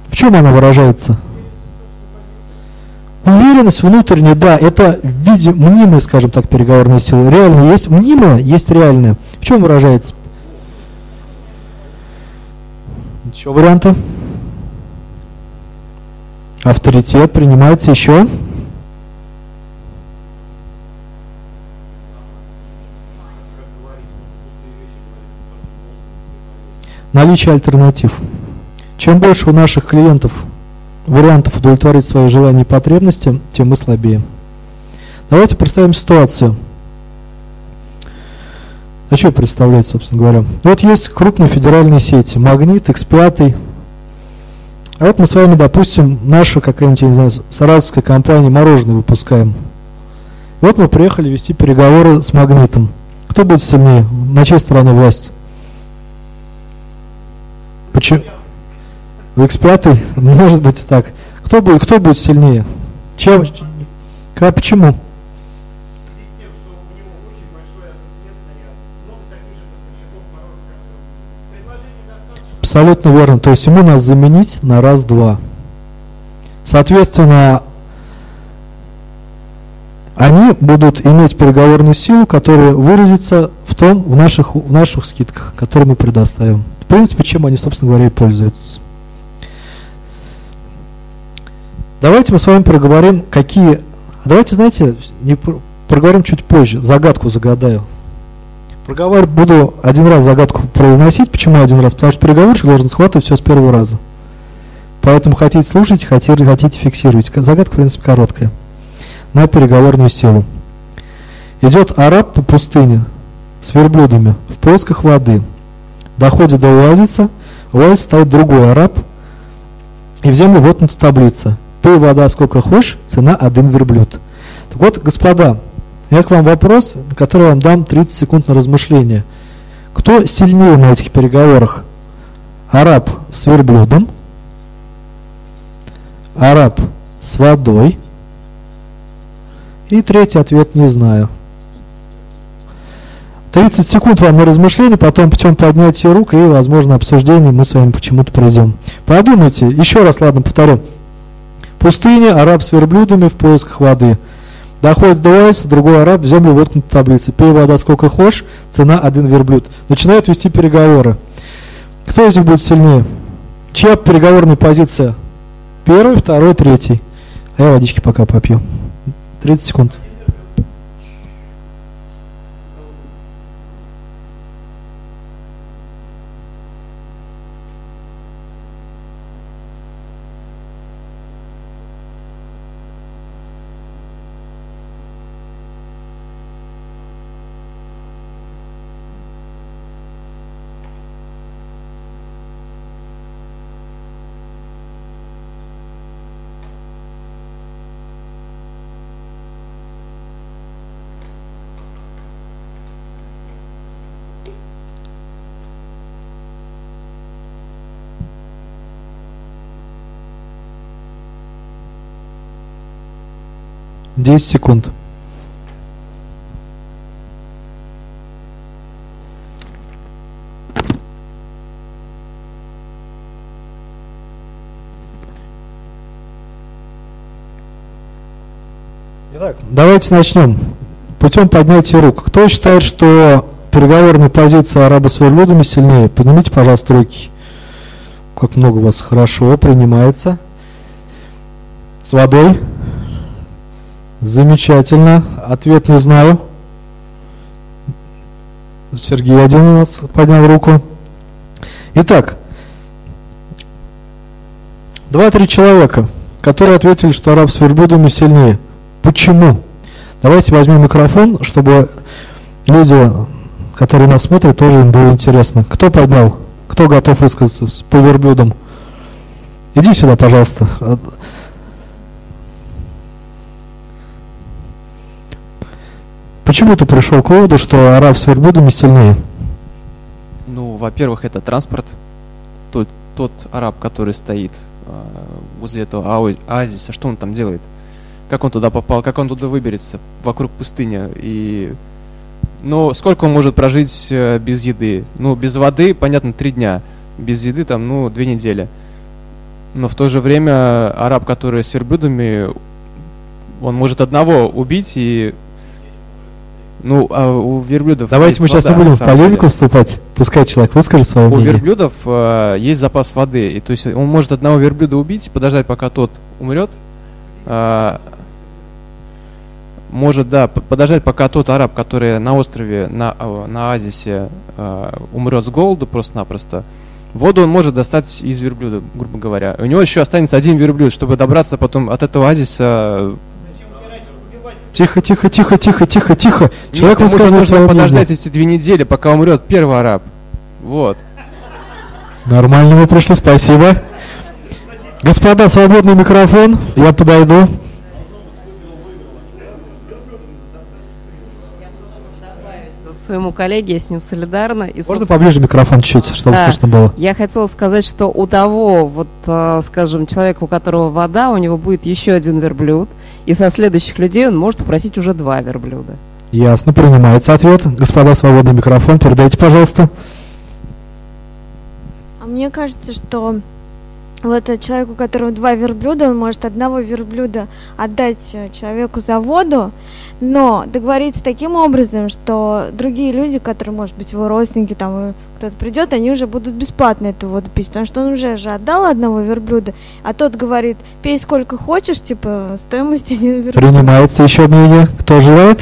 В чем она выражается? Уверенность внутренняя, да, это в мнимой, скажем так, переговорной силы. Реально есть мнимая, есть реальная. В чем выражается? Еще варианты? Авторитет принимается еще. наличие альтернатив. Чем больше у наших клиентов вариантов удовлетворить свои желания и потребности, тем мы слабее. Давайте представим ситуацию. А что представлять, собственно говоря? Вот есть крупные федеральные сети, Магнит, X5. А вот мы с вами, допустим, наша какая-нибудь, не знаю, саратовская компания мороженое выпускаем. Вот мы приехали вести переговоры с Магнитом. Кто будет сильнее? На чьей стороне власть? Почему? В X5 может быть так. Кто будет, кто будет сильнее? Чем? Как, почему? Абсолютно верно. То есть ему нас заменить на раз-два. Соответственно, они будут иметь переговорную силу, которая выразится в том, в наших, в наших скидках, которые мы предоставим принципе, чем они, собственно говоря, и пользуются. Давайте мы с вами проговорим, какие... Давайте, знаете, не проговорим чуть позже, загадку загадаю. Проговор буду один раз загадку произносить. Почему один раз? Потому что переговорщик должен схватывать все с первого раза. Поэтому хотите слушать, хотите, хотите фиксировать. Загадка, в принципе, короткая. На переговорную силу. Идет араб по пустыне с верблюдами в поисках воды доходит до оазиса, в оазисе стоит другой араб, и в землю воткнута таблица. Пей вода сколько хочешь, цена один верблюд. Так вот, господа, я к вам вопрос, на который вам дам 30 секунд на размышление. Кто сильнее на этих переговорах? Араб с верблюдом, араб с водой, и третий ответ не знаю. 30 секунд вам на размышление, потом путем поднятия рук и, возможно, обсуждения мы с вами почему-то пройдем. Подумайте, еще раз, ладно, повторю. Пустыня, араб с верблюдами в поисках воды. Доходит до оазиса, другой араб, в землю воткнут таблицы. Пей вода сколько хочешь, цена один верблюд. Начинают вести переговоры. Кто из них будет сильнее? Чья переговорная позиция? Первый, второй, третий. А я водички пока попью. 30 секунд. 10 секунд. Итак, давайте начнем. Путем поднятия рук. Кто считает, что переговорная позиция араба с верблюдами сильнее? Поднимите, пожалуйста, руки. Как много у вас хорошо принимается. С водой. Замечательно. Ответ не знаю. Сергей один у нас поднял руку. Итак, два-три человека, которые ответили, что араб с верблюдами сильнее. Почему? Давайте возьмем микрофон, чтобы люди, которые нас смотрят, тоже им было интересно. Кто поднял? Кто готов высказаться по верблюдам? Иди сюда, пожалуйста. Почему ты пришел к выводу, что араб с верблюдами сильнее? Ну, во-первых, это транспорт. Тот, тот араб, который стоит э, возле этого оазиса, что он там делает? Как он туда попал? Как он туда выберется? Вокруг пустыня. И... Ну, сколько он может прожить э, без еды? Ну, без воды, понятно, три дня. Без еды там, ну, две недели. Но в то же время араб, который с верблюдами, он может одного убить и ну, а у верблюдов Давайте мы сейчас не будем в полемику вступать. Пускай человек выскажет свое у мнение. У верблюдов э, есть запас воды. И то есть он может одного верблюда убить, подождать, пока тот умрет. Э, может, да, подождать, пока тот араб, который на острове, на, э, на оазисе, э, умрет с голоду просто-напросто. Воду он может достать из верблюда, грубо говоря. У него еще останется один верблюд, чтобы добраться потом от этого оазиса Тихо, тихо, тихо, тихо, тихо, тихо. Человек Нет, высказывает нужно подождать эти две недели, пока умрет первый араб. Вот. Нормально мы пришли, спасибо. Господа, свободный микрофон. Я подойду. своему коллеге, я с ним солидарна. И, Можно поближе микрофон чуть-чуть, чтобы да, слышно было? Я хотела сказать, что у того, вот, э, скажем, человека, у которого вода, у него будет еще один верблюд, и со следующих людей он может попросить уже два верблюда. Ясно, принимается ответ. Господа, свободный микрофон, передайте, пожалуйста. А мне кажется, что вот человек, у которого два верблюда, он может одного верблюда отдать э, человеку за воду, но договориться таким образом, что другие люди, которые, может быть, его родственники, там кто-то придет, они уже будут бесплатно эту воду пить, потому что он уже же отдал одного верблюда, а тот говорит, пей сколько хочешь, типа, стоимость один верблюд. Принимается еще мнение. Кто желает?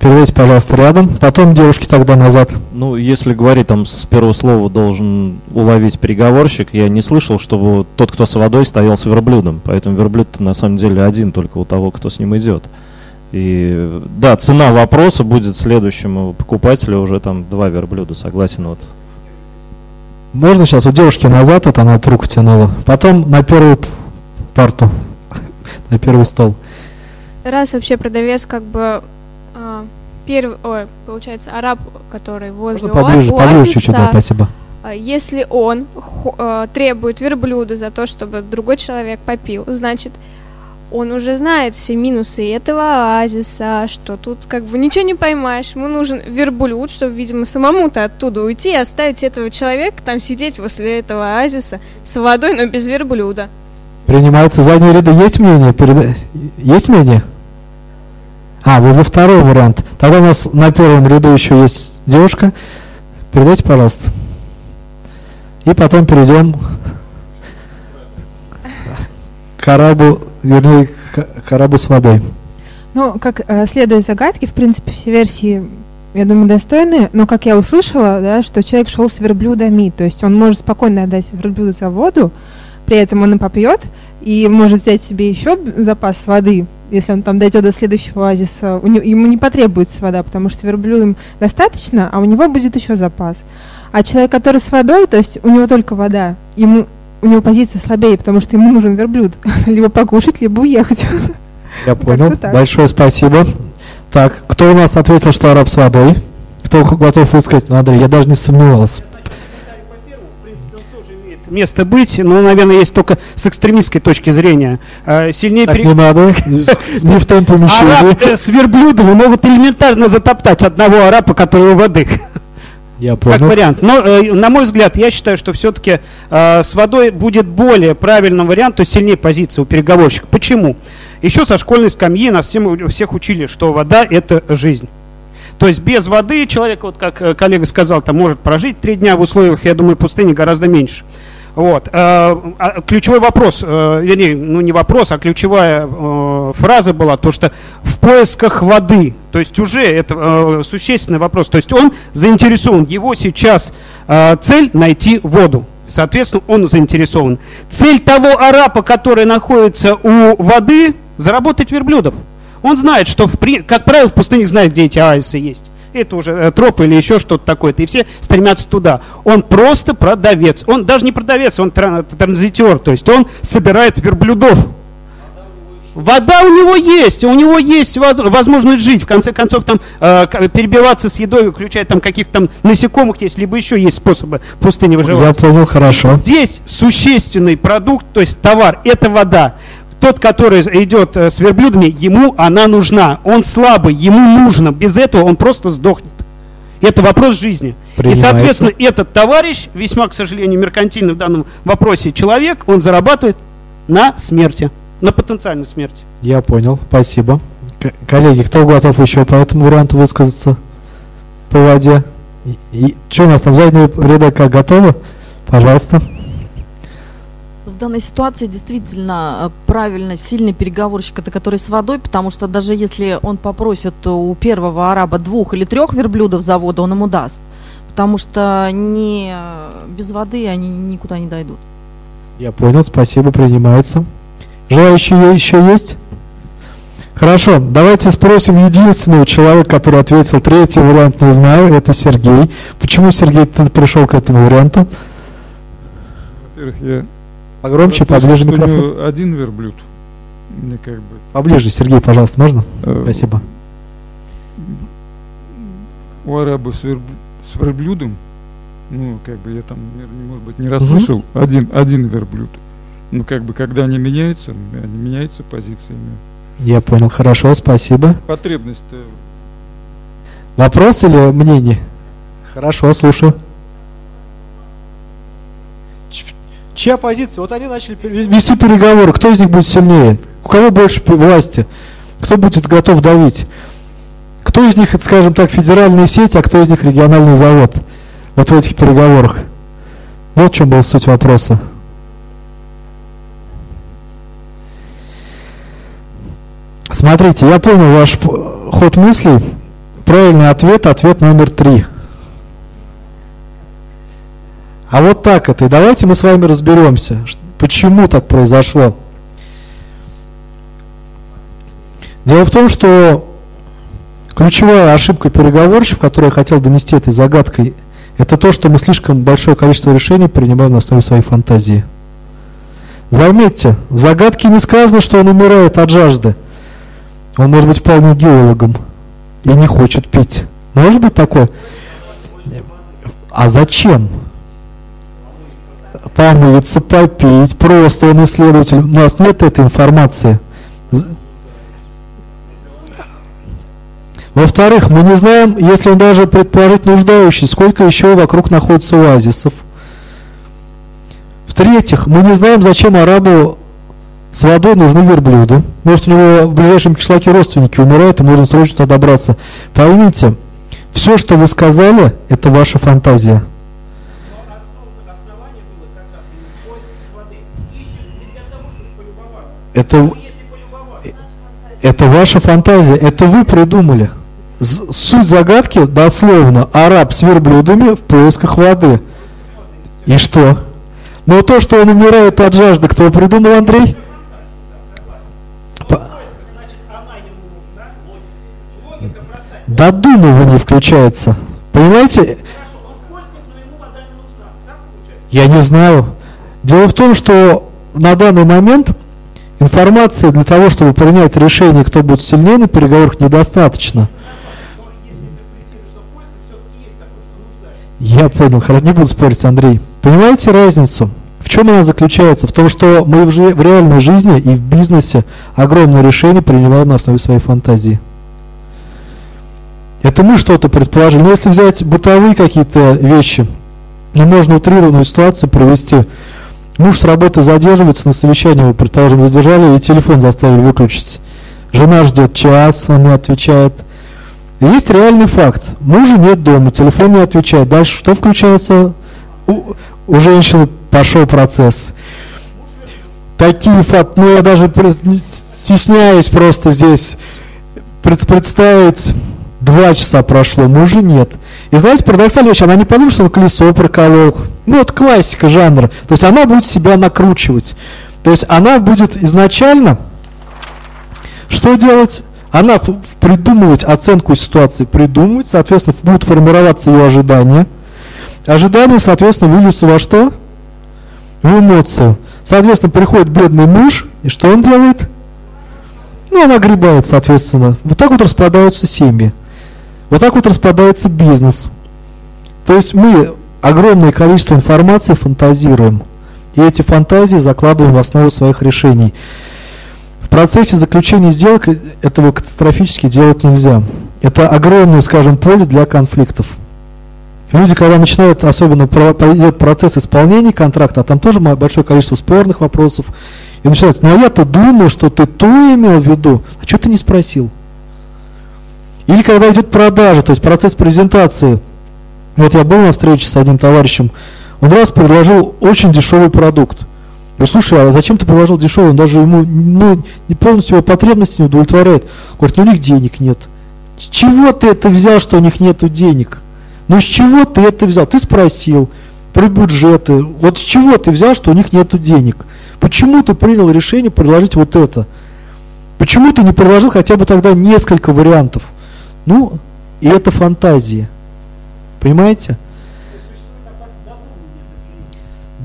Передайте, пожалуйста, рядом. Потом девушки тогда назад. Ну, если говорить там с первого слова должен уловить переговорщик, я не слышал, чтобы тот, кто с водой, стоял с верблюдом. Поэтому верблюд на самом деле один только у того, кто с ним идет. И да, цена вопроса будет следующему покупателю уже там два верблюда, согласен вот. Можно сейчас у девушки назад, вот она вот руку тянула. Потом на первую парту, на первый стол. Раз вообще продавец как бы э, первый, ой, получается, араб, который возле Можно поближе, оазиса, поближе чуть-чуть, да, спасибо. А, если он э, требует верблюда за то, чтобы другой человек попил, значит, он уже знает все минусы этого оазиса, что тут как бы ничего не поймаешь. Ему нужен верблюд, чтобы, видимо, самому-то оттуда уйти и оставить этого человека там сидеть возле этого оазиса с водой, но без верблюда. Принимаются задние ряды. Есть мнение? Есть мнение? А, вы за второй вариант. Тогда у нас на первом ряду еще есть девушка. Передайте, пожалуйста. И потом перейдем к арабу вернее, корабль с водой. Ну, как э, следует загадке, в принципе, все версии, я думаю, достойны, но как я услышала, да, что человек шел с верблюдами, то есть он может спокойно отдать верблюду за воду, при этом он и попьет, и может взять себе еще запас воды, если он там дойдет до следующего оазиса, у него, ему не потребуется вода, потому что верблюдам достаточно, а у него будет еще запас. А человек, который с водой, то есть у него только вода, ему у него позиция слабее, потому что ему нужен верблюд. либо покушать, либо уехать. Я понял. Большое спасибо. Так, кто у нас ответил, что араб с водой? Кто готов высказать? Ну, Андрей, я даже не сомневался. Место быть, но, наверное, есть только с экстремистской точки зрения. А, сильнее так пере... не надо, не в том помещении. Араб э, с верблюдами могут элементарно затоптать одного араба, который у воды. Я Как понял. вариант. Но, э, на мой взгляд, я считаю, что все-таки с водой будет более правильным вариант, то есть сильнее позиция у переговорщика. Почему? Еще со школьной скамьи нас всем, всех учили, что вода – это жизнь. То есть без воды человек, вот как э, коллега сказал, там может прожить три дня в условиях, я думаю, пустыни гораздо меньше. Вот. э, а Ключевой вопрос, э, вернее, ну не вопрос, а ключевая э, фраза была, то что в поисках воды, то есть уже это существенный вопрос, то есть он заинтересован, его сейчас цель найти воду. Соответственно, он заинтересован. Цель того араба, который находится у воды, заработать верблюдов. Он знает, что, в, как правило, в пустынях знает, где эти оазисы есть. Это уже э, тропы или еще что-то такое. И все стремятся туда. Он просто продавец. Он даже не продавец, он тран- транзитер. То есть он собирает верблюдов. Вода у него есть, у него есть воз- возможность жить. В конце концов, там э, перебиваться с едой, включая там каких-то там насекомых есть, либо еще есть способы в пустыне выживать. Я понял, хорошо. Здесь существенный продукт, то есть товар, это вода. Тот, который идет э, с верблюдами, ему она нужна. Он слабый, ему нужно. Без этого он просто сдохнет. Это вопрос жизни. И, соответственно, этот товарищ, весьма, к сожалению, меркантильный в данном вопросе человек, он зарабатывает на смерти, на потенциальной смерти. Я понял, спасибо. К- коллеги, кто готов еще по этому варианту высказаться по воде? И, что у нас там задние ряды как готовы? Пожалуйста. В данной ситуации действительно э, правильно сильный переговорщик это который с водой, потому что даже если он попросит у первого араба двух или трех верблюдов за воду, он ему даст. Потому что не, э, без воды они никуда не дойдут. Я понял, спасибо, принимается. Желающие еще есть? Хорошо, давайте спросим единственного человека, который ответил третий вариант, не знаю, это Сергей. Почему, Сергей, ты пришел к этому варианту? Во-первых, я Погромче, прослышал, поближе у микрофон. один верблюд. Мне как бы... Поближе, Сергей, пожалуйста, можно? э, Спасибо. У араба с, верб- с верблюдом, ну, как бы я там, наверное, может быть, не расслышал, один, один верблюд. Ну, как бы, когда они меняются, они меняются позициями. Я понял, хорошо, спасибо. Потребность-то Вопрос или мнение? Хорошо, слушаю. Чья позиция? Вот они начали вести переговоры. Кто из них будет сильнее? У кого больше власти? Кто будет готов давить? Кто из них, скажем так, федеральная сеть, а кто из них региональный завод? Вот в этих переговорах. Вот в чем была суть вопроса. Смотрите, я понял ваш ход мыслей. Правильный ответ, ответ номер три. А вот так это. И давайте мы с вами разберемся, почему так произошло. Дело в том, что ключевая ошибка переговорщиков, которую я хотел донести этой загадкой, это то, что мы слишком большое количество решений принимаем на основе своей фантазии. Заметьте, в загадке не сказано, что он умирает от жажды. Он может быть вполне геологом и не хочет пить. Может быть такое? А зачем? Помыться, попить, просто он исследователь. У нас нет этой информации. Во-вторых, мы не знаем, если он даже предположить нуждающий, сколько еще вокруг находится оазисов. В-третьих, мы не знаем, зачем арабу с водой нужны верблюды. Может, у него в ближайшем кишлаке родственники умирают, и можно срочно добраться. Поймите, все, что вы сказали, это ваша фантазия. Это, это ваша фантазия, это вы придумали. Суть загадки дословно араб с верблюдами в поисках воды. И что? Но то, что он умирает от жажды, кто придумал, Андрей? Додумывание включается. Понимаете? Я не знаю. Дело в том, что на данный момент информации для того, чтобы принять решение, кто будет сильнее на переговорах, недостаточно. Я понял, хорошо, не буду спорить, Андрей. Понимаете разницу? В чем она заключается? В том, что мы в, в реальной жизни и в бизнесе огромные решения принимаем на основе своей фантазии. Это мы что-то предположили. Но если взять бытовые какие-то вещи, ну, можно утрированную ситуацию провести. Муж с работы задерживается на совещании, его, предположим, задержали, и телефон заставили выключить. Жена ждет час, он не отвечает. Есть реальный факт. Мужа нет дома, телефон не отвечает. Дальше что включается? У, у женщины пошел процесс. Такие факты, ну я даже стесняюсь просто здесь представить Два часа прошло, мужа нет. И знаете, парадоксальная она не подумает, что он колесо проколол. Ну, вот классика жанра. То есть она будет себя накручивать. То есть она будет изначально что делать? Она придумывать оценку ситуации, придумывать, соответственно, будут формироваться ее ожидания. Ожидания, соответственно, выльются во что? В эмоцию. Соответственно, приходит бедный муж, и что он делает? Ну, она огребает, соответственно. Вот так вот распадаются семьи. Вот так вот распадается бизнес. То есть мы огромное количество информации фантазируем. И эти фантазии закладываем в основу своих решений. В процессе заключения сделок этого катастрофически делать нельзя. Это огромное, скажем, поле для конфликтов. Люди, когда начинают, особенно идет процесс исполнения контракта, а там тоже большое количество спорных вопросов, и начинают, ну а я-то думал, что ты то имел в виду, а что ты не спросил? Или когда идет продажа, то есть процесс презентации. Вот я был на встрече с одним товарищем, он раз предложил очень дешевый продукт. Я говорю, слушай, а зачем ты предложил дешевый? Он даже ему ну, не полностью его потребности не удовлетворяет. Говорит, ну у них денег нет. С чего ты это взял, что у них нет денег? Ну с чего ты это взял? Ты спросил про бюджеты. Вот с чего ты взял, что у них нет денег? Почему ты принял решение предложить вот это? Почему ты не предложил хотя бы тогда несколько вариантов? Ну, и это фантазии. Понимаете?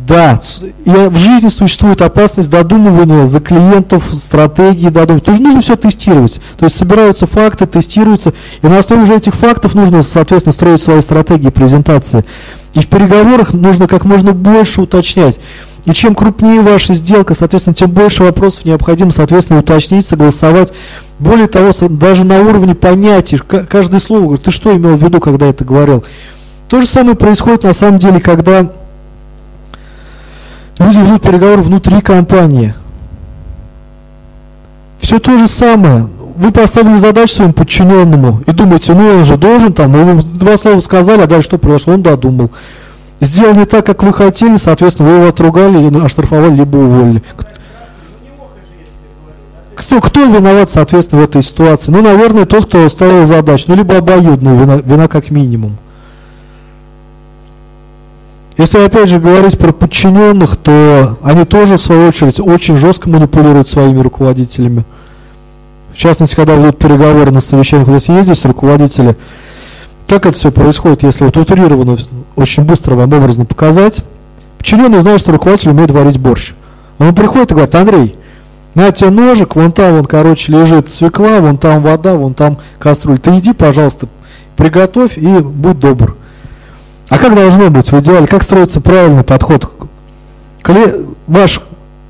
Да, и в жизни существует опасность додумывания за клиентов, стратегии додумывания. То есть нужно все тестировать. То есть собираются факты, тестируются, и на основе уже этих фактов нужно, соответственно, строить свои стратегии презентации. И в переговорах нужно как можно больше уточнять. И чем крупнее ваша сделка, соответственно, тем больше вопросов необходимо, соответственно, уточнить, согласовать. Более того, даже на уровне понятий, каждое слово, ты что имел в виду, когда это говорил? То же самое происходит на самом деле, когда люди ведут переговоры внутри компании. Все то же самое. Вы поставили задачу своему подчиненному и думаете, ну он же должен там, вы два слова сказали, а дальше что произошло, он додумал сделал не так, как вы хотели, соответственно, вы его отругали, оштрафовали, либо уволили. Кто, кто виноват, соответственно, в этой ситуации? Ну, наверное, тот, кто ставил задачу, ну, либо обоюдная вина, вина как минимум. Если опять же говорить про подчиненных, то они тоже, в свою очередь, очень жестко манипулируют своими руководителями. В частности, когда ведут переговоры на совещаниях, если есть здесь руководители, как это все происходит, если вот утрированно, очень быстро вам образно показать? Подчиненный знает, что руководитель умеет варить борщ. Он приходит и говорит, Андрей, на тебе ножик, вон там, вон, короче, лежит свекла, вон там вода, вон там кастрюль. Ты иди, пожалуйста, приготовь и будь добр. А как должно быть в идеале? Как строится правильный подход? Коли ваш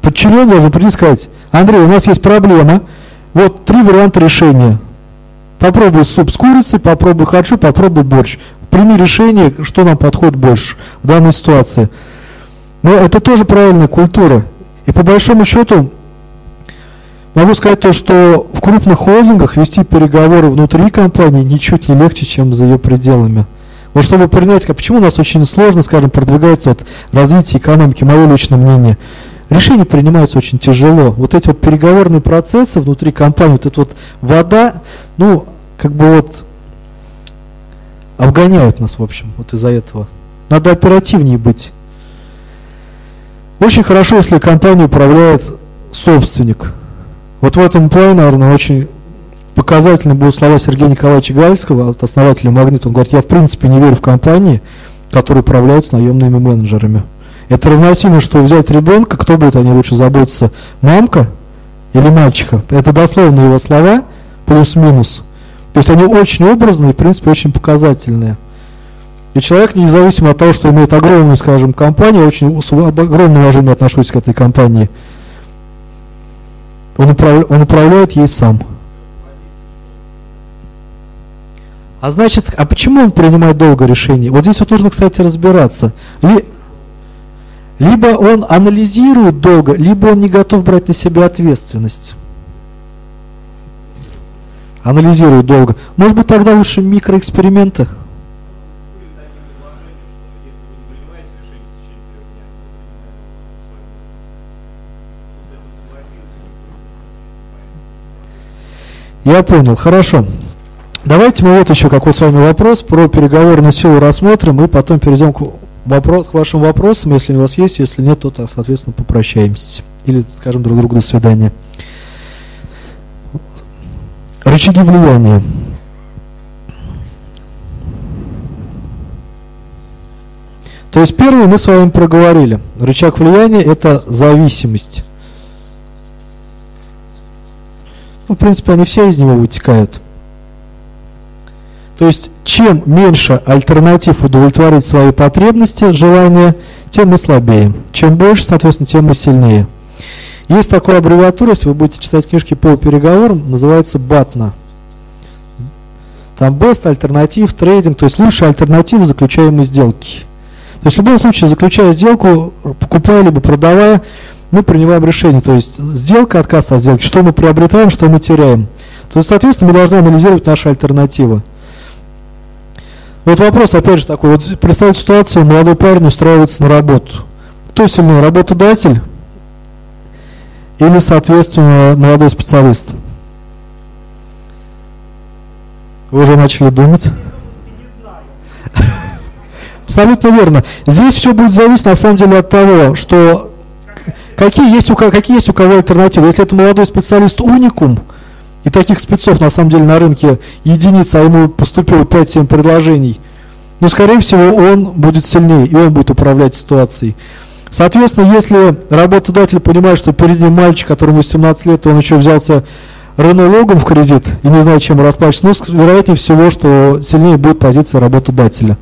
подчиненный должен прийти и сказать, Андрей, у нас есть проблема, вот три варианта решения. Попробуй суп с курицей, попробуй харчу, попробуй борщ. Прими решение, что нам подходит больше в данной ситуации. Но это тоже правильная культура. И по большому счету, могу сказать то, что в крупных холдингах вести переговоры внутри компании ничуть не легче, чем за ее пределами. Вот чтобы принять, почему у нас очень сложно, скажем, продвигается вот развитие экономики, мое личное мнение – решения принимаются очень тяжело. Вот эти вот переговорные процессы внутри компании, вот эта вот вода, ну, как бы вот обгоняют нас, в общем, вот из-за этого. Надо оперативнее быть. Очень хорошо, если компанию управляет собственник. Вот в этом плане, наверное, очень показательны будут слова Сергея Николаевича Гальского, основателя «Магнит». Он говорит, я в принципе не верю в компании, которые управляются наемными менеджерами. Это равносильно, что взять ребенка, кто будет о ней лучше заботиться, мамка или мальчика. Это дословно его слова, плюс-минус. То есть они очень образные, в принципе, очень показательные. И человек, независимо от того, что имеет огромную, скажем, компанию, очень с огромным уважением отношусь к этой компании, он, управля, он управляет ей сам. А значит, а почему он принимает долго решение? Вот здесь вот нужно, кстати, разбираться. Ли, либо он анализирует долго, либо он не готов брать на себя ответственность. Анализирует долго. Может быть, тогда лучше микроэксперименты? Я понял, хорошо. Давайте мы вот еще какой с вами вопрос про переговорную силу рассмотрим и потом перейдем к, вопрос, к вашим вопросам, если у вас есть, если нет, то, то соответственно, попрощаемся. Или скажем друг другу до свидания. Рычаги влияния. То есть первый мы с вами проговорили. Рычаг влияния – это зависимость. Ну, в принципе, они все из него вытекают. То есть, чем меньше альтернатив удовлетворить свои потребности, желания, тем мы слабее. Чем больше, соответственно, тем мы сильнее. Есть такая аббревиатура, если вы будете читать книжки по переговорам, называется БАТНА. Там best, альтернатив, трейдинг, то есть лучшая альтернатива заключаемой сделки. То есть в любом случае, заключая сделку, покупая либо продавая, мы принимаем решение. То есть сделка, отказ от сделки, что мы приобретаем, что мы теряем. То есть, соответственно, мы должны анализировать наши альтернативы. Вот вопрос, опять же, такой. Вот представьте ситуацию, молодой парень устраивается на работу. Кто сильнее, работодатель или, соответственно, молодой специалист? Вы уже начали думать? Абсолютно верно. Здесь все будет зависеть на самом деле от того, что какие есть у, какие есть у кого альтернативы. Если это молодой специалист уникум, и таких спецов на самом деле на рынке единица, а ему поступило 5-7 предложений, но скорее всего он будет сильнее, и он будет управлять ситуацией. Соответственно, если работодатель понимает, что перед ним мальчик, которому 18 лет, он еще взялся Рено Логан в кредит и не знает, чем расплачиваться, ну, вероятнее всего, что сильнее будет позиция работодателя.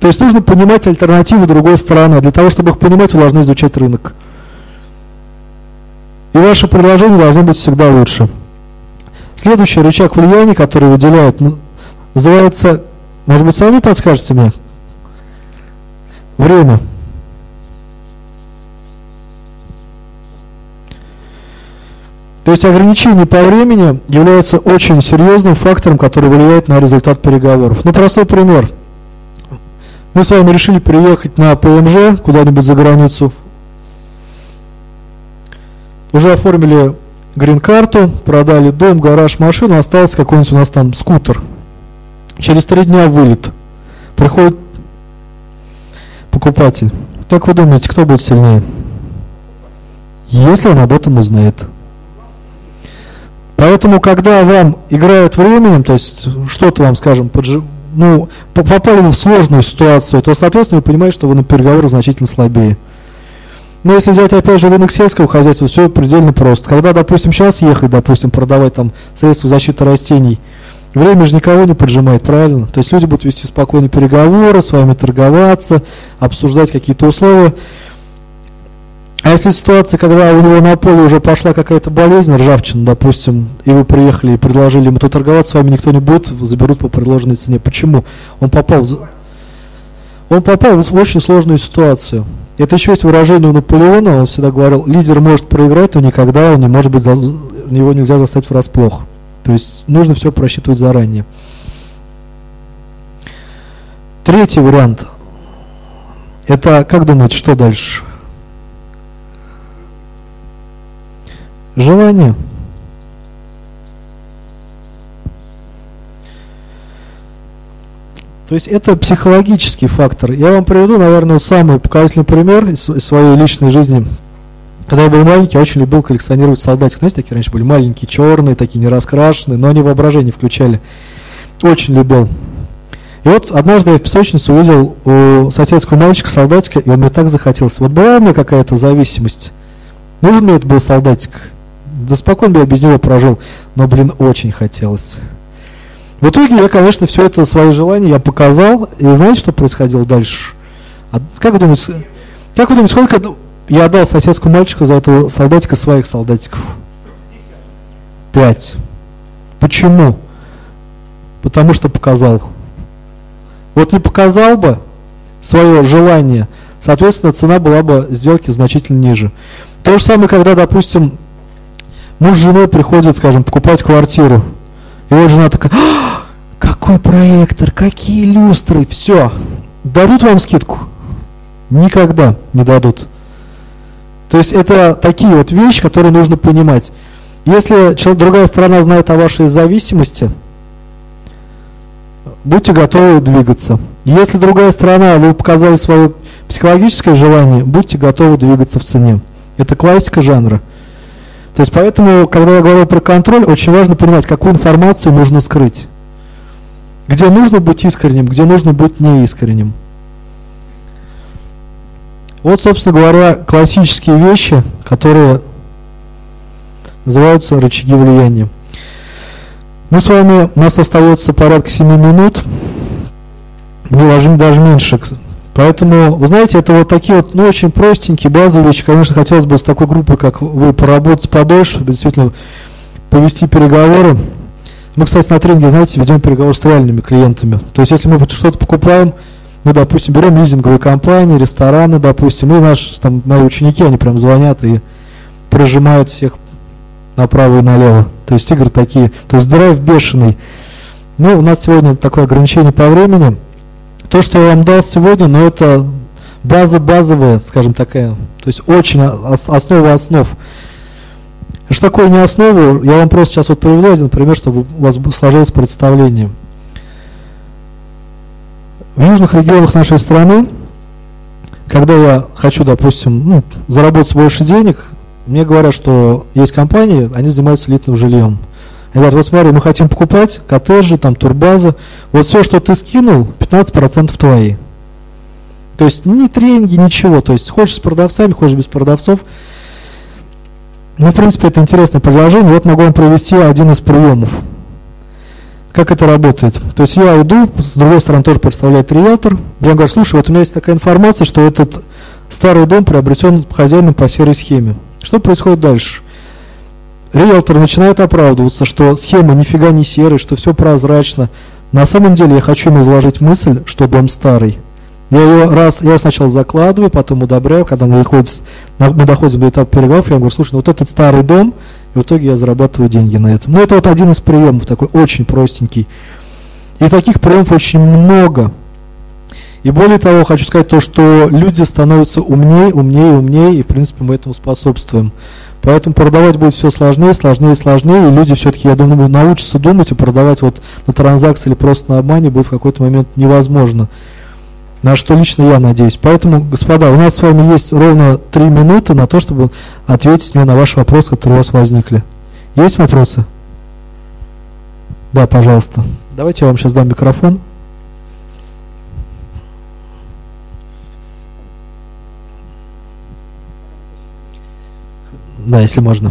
То есть нужно понимать альтернативы другой стороны. Для того, чтобы их понимать, вы должны изучать рынок. И ваше предложение должно быть всегда лучше. Следующий рычаг влияния, который выделяет, ну, называется, может быть, сами подскажете мне? Время. То есть ограничение по времени является очень серьезным фактором, который влияет на результат переговоров. Ну, простой пример – мы с вами решили приехать на ПМЖ куда-нибудь за границу. Уже оформили грин-карту, продали дом, гараж, машину, остался какой-нибудь у нас там скутер. Через три дня вылет. Приходит покупатель. Как вы думаете, кто будет сильнее? Если он об этом узнает. Поэтому, когда вам играют временем, то есть что-то вам, скажем, поджи ну, попали в сложную ситуацию, то, соответственно, вы понимаете, что вы на переговорах значительно слабее. Но если взять, опять же, рынок сельского хозяйства, все предельно просто. Когда, допустим, сейчас ехать, допустим, продавать там средства защиты растений, время же никого не поджимает, правильно? То есть люди будут вести спокойные переговоры, с вами торговаться, обсуждать какие-то условия. А если ситуация, когда у него на поле уже пошла какая-то болезнь, ржавчина, допустим, и вы приехали и предложили ему тут торговаться, с вами никто не будет, заберут по предложенной цене. Почему? Он попал в, он попал в очень сложную ситуацию. Это еще есть выражение у Наполеона, он всегда говорил, лидер может проиграть, но никогда он не может быть, его нельзя заставить врасплох. То есть нужно все просчитывать заранее. Третий вариант. Это, как думаете, что дальше? Желание. То есть это психологический фактор. Я вам приведу, наверное, самый показательный пример из своей личной жизни. Когда я был маленький, я очень любил коллекционировать солдатик. Знаете, такие раньше были маленькие, черные, такие не раскрашенные, но они воображение включали. Очень любил. И вот однажды я в песочнице увидел у соседского мальчика солдатика, и он мне так захотелся. Вот была у меня какая-то зависимость. Нужен мне это был солдатик? Да спокойно бы я без него прожил, но, блин, очень хотелось. В итоге я, конечно, все это свои желания я показал, и знаете, что происходило дальше? А, как вы думаете, как вы думаете, сколько я отдал соседскому мальчику за этого солдатика своих солдатиков? Пять. Почему? Потому что показал. Вот не показал бы свое желание, соответственно, цена была бы сделки значительно ниже. То же самое, когда, допустим, муж с женой приходит, скажем, покупать квартиру. И вот жена такая, «А, какой проектор, какие люстры, все. Дадут вам скидку? Никогда не дадут. То есть это такие вот вещи, которые нужно понимать. Если другая сторона знает о вашей зависимости, будьте готовы двигаться. Если другая сторона, вы показали свое психологическое желание, будьте готовы двигаться в цене. Это классика жанра. То есть поэтому, когда я говорю про контроль, очень важно понимать, какую информацию нужно скрыть. Где нужно быть искренним, где нужно быть неискренним. Вот, собственно говоря, классические вещи, которые называются рычаги влияния. Мы с вами, у нас остается порядка 7 минут, мы ложим даже меньше. Поэтому, вы знаете, это вот такие вот, ну, очень простенькие, базовые вещи. Конечно, хотелось бы с такой группой, как вы, поработать подольше, действительно повести переговоры. Мы, кстати, на тренинге, знаете, ведем переговоры с реальными клиентами. То есть, если мы что-то покупаем, мы, допустим, берем лизинговые компании, рестораны, допустим, и наши, там, мои ученики, они прям звонят и прожимают всех направо и налево. То есть игры такие, то есть драйв бешеный. Ну, у нас сегодня такое ограничение по времени. То, что я вам дал сегодня, но ну, это база базовая, скажем такая, то есть очень основа основ. Что такое не основу, я вам просто сейчас вот приведу один пример, чтобы у вас сложилось представление. В южных регионах нашей страны, когда я хочу, допустим, ну, заработать больше денег, мне говорят, что есть компании, они занимаются элитным жильем. Они говорят, вот смотри, мы хотим покупать коттеджи, там турбазы. Вот все, что ты скинул, 15% твои. То есть ни тренинги, ничего. То есть хочешь с продавцами, хочешь без продавцов. Ну, в принципе, это интересное предложение. Вот могу вам провести один из приемов. Как это работает? То есть я иду, с другой стороны тоже представляет риэлтор. Я говорю, слушай, вот у меня есть такая информация, что этот старый дом приобретен хозяином по серой схеме. Что происходит дальше? Риэлтор начинает оправдываться, что схема нифига не серая, что все прозрачно. На самом деле я хочу ему изложить мысль, что дом старый. Я ее раз, я сначала закладываю, потом удобряю, когда мы, доходит, мы доходим до этапа переговоров, я говорю, слушай, ну вот этот старый дом, и в итоге я зарабатываю деньги на этом. Ну это вот один из приемов, такой очень простенький. И таких приемов очень много. И более того, хочу сказать то, что люди становятся умнее, умнее, умнее, и в принципе мы этому способствуем. Поэтому продавать будет все сложнее, сложнее, сложнее, и люди все-таки, я думаю, научатся думать и продавать вот на транзакции или просто на обмане будет в какой-то момент невозможно. На что лично я надеюсь. Поэтому, господа, у нас с вами есть ровно три минуты на то, чтобы ответить мне на ваши вопросы, которые у вас возникли. Есть вопросы? Да, пожалуйста. Давайте я вам сейчас дам микрофон. Да, если можно.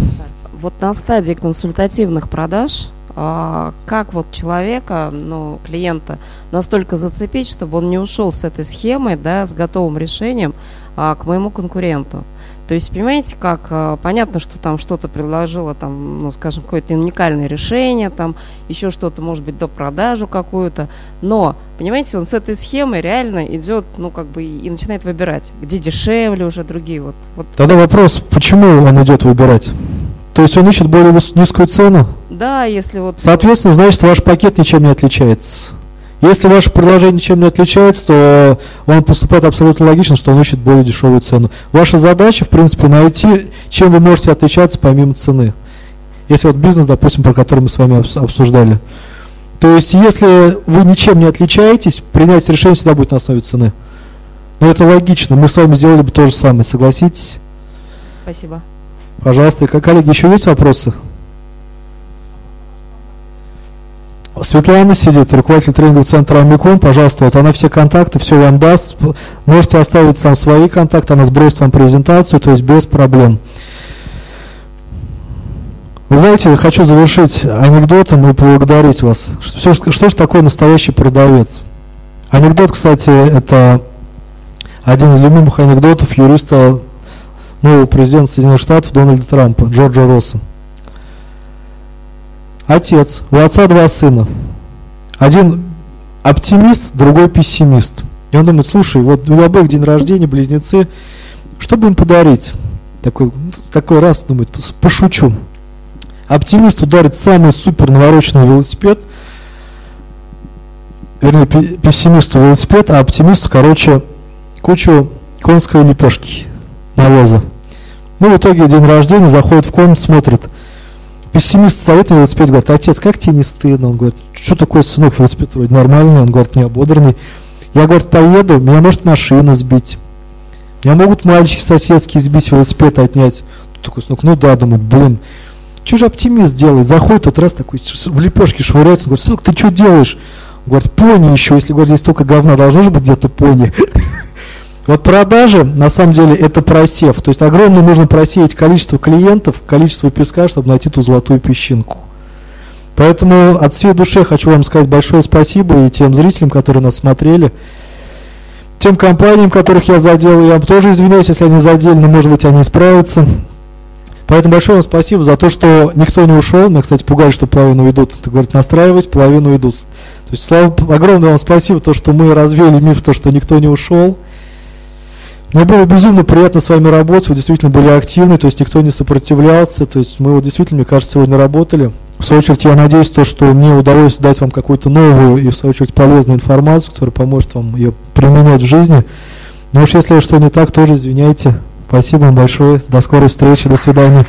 Вот на стадии консультативных продаж, а, как вот человека, ну, клиента, настолько зацепить, чтобы он не ушел с этой схемой, да, с готовым решением а, к моему конкуренту. То есть, понимаете, как э, понятно, что там что-то предложило, там, ну, скажем, какое-то уникальное решение, там, еще что-то, может быть, до продажу какую-то, но, понимаете, он с этой схемой реально идет, ну, как бы, и начинает выбирать, где дешевле уже другие, вот. вот. Тогда вопрос, почему он идет выбирать? То есть он ищет более низкую цену? Да, если вот... Соответственно, значит, ваш пакет ничем не отличается. Если ваше предложение ничем не отличается, то он поступает абсолютно логично, что он ищет более дешевую цену. Ваша задача, в принципе, найти, чем вы можете отличаться помимо цены. Если вот бизнес, допустим, про который мы с вами обсуждали. То есть, если вы ничем не отличаетесь, принять решение всегда будет на основе цены. Но это логично. Мы с вами сделали бы то же самое. Согласитесь? Спасибо. Пожалуйста. Коллеги, еще есть вопросы? Светлана сидит, руководитель тренингового центра Омикон, пожалуйста, вот она все контакты, все вам даст. Можете оставить там свои контакты, она сбросит вам презентацию, то есть без проблем. Вы знаете, хочу завершить анекдотом и поблагодарить вас. Что, что же такое настоящий продавец? Анекдот, кстати, это один из любимых анекдотов юриста нового президента Соединенных Штатов Дональда Трампа, Джорджа Росса. Отец, у отца два сына. один оптимист, другой пессимист. И он думает, слушай, вот у обоих день рождения, близнецы, что бы им подарить? Такой, такой раз думает, пошучу. Оптимист ударит самый супер навороченный велосипед, вернее, пессимисту велосипед, а оптимисту, короче, кучу конской лепешки навоза. Ну, в итоге день рождения, заходит в комнату, смотрит. Пессимист стоит на велосипеде, говорит, отец, как тебе не стыдно? Он говорит, что такое, сынок, велосипед вроде нормальный, он говорит, не ободранный. Я, говорит, поеду, меня может машина сбить. Меня могут мальчики соседские сбить, велосипед отнять. Такой сынок, ну да, думаю, блин, что же оптимист делает? Заходит тот раз такой в лепешке швыряется, говорит, сынок, ты что делаешь? Говорит, пони еще, если, говорит, здесь только говна, должно же быть где-то пони. Вот продажи, на самом деле, это просев. То есть огромное нужно просеять количество клиентов, количество песка, чтобы найти ту золотую песчинку. Поэтому от всей души хочу вам сказать большое спасибо и тем зрителям, которые нас смотрели, тем компаниям, которых я задел, я вам тоже извиняюсь, если они задели, но может быть они исправятся. Поэтому большое вам спасибо за то, что никто не ушел. Меня, кстати, пугали, что половину уйдут. Ты говорит, настраивайся, половину уйдут. То есть, слава, огромное вам спасибо, то, что мы развеяли миф, то, что никто не ушел. Мне было безумно приятно с вами работать, вы действительно были активны, то есть никто не сопротивлялся, то есть мы вот действительно, мне кажется, сегодня работали. В свою очередь, я надеюсь, то, что мне удалось дать вам какую-то новую и, в свою очередь, полезную информацию, которая поможет вам ее применять в жизни. Но уж если что не так, тоже извиняйте. Спасибо вам большое. До скорой встречи. До свидания.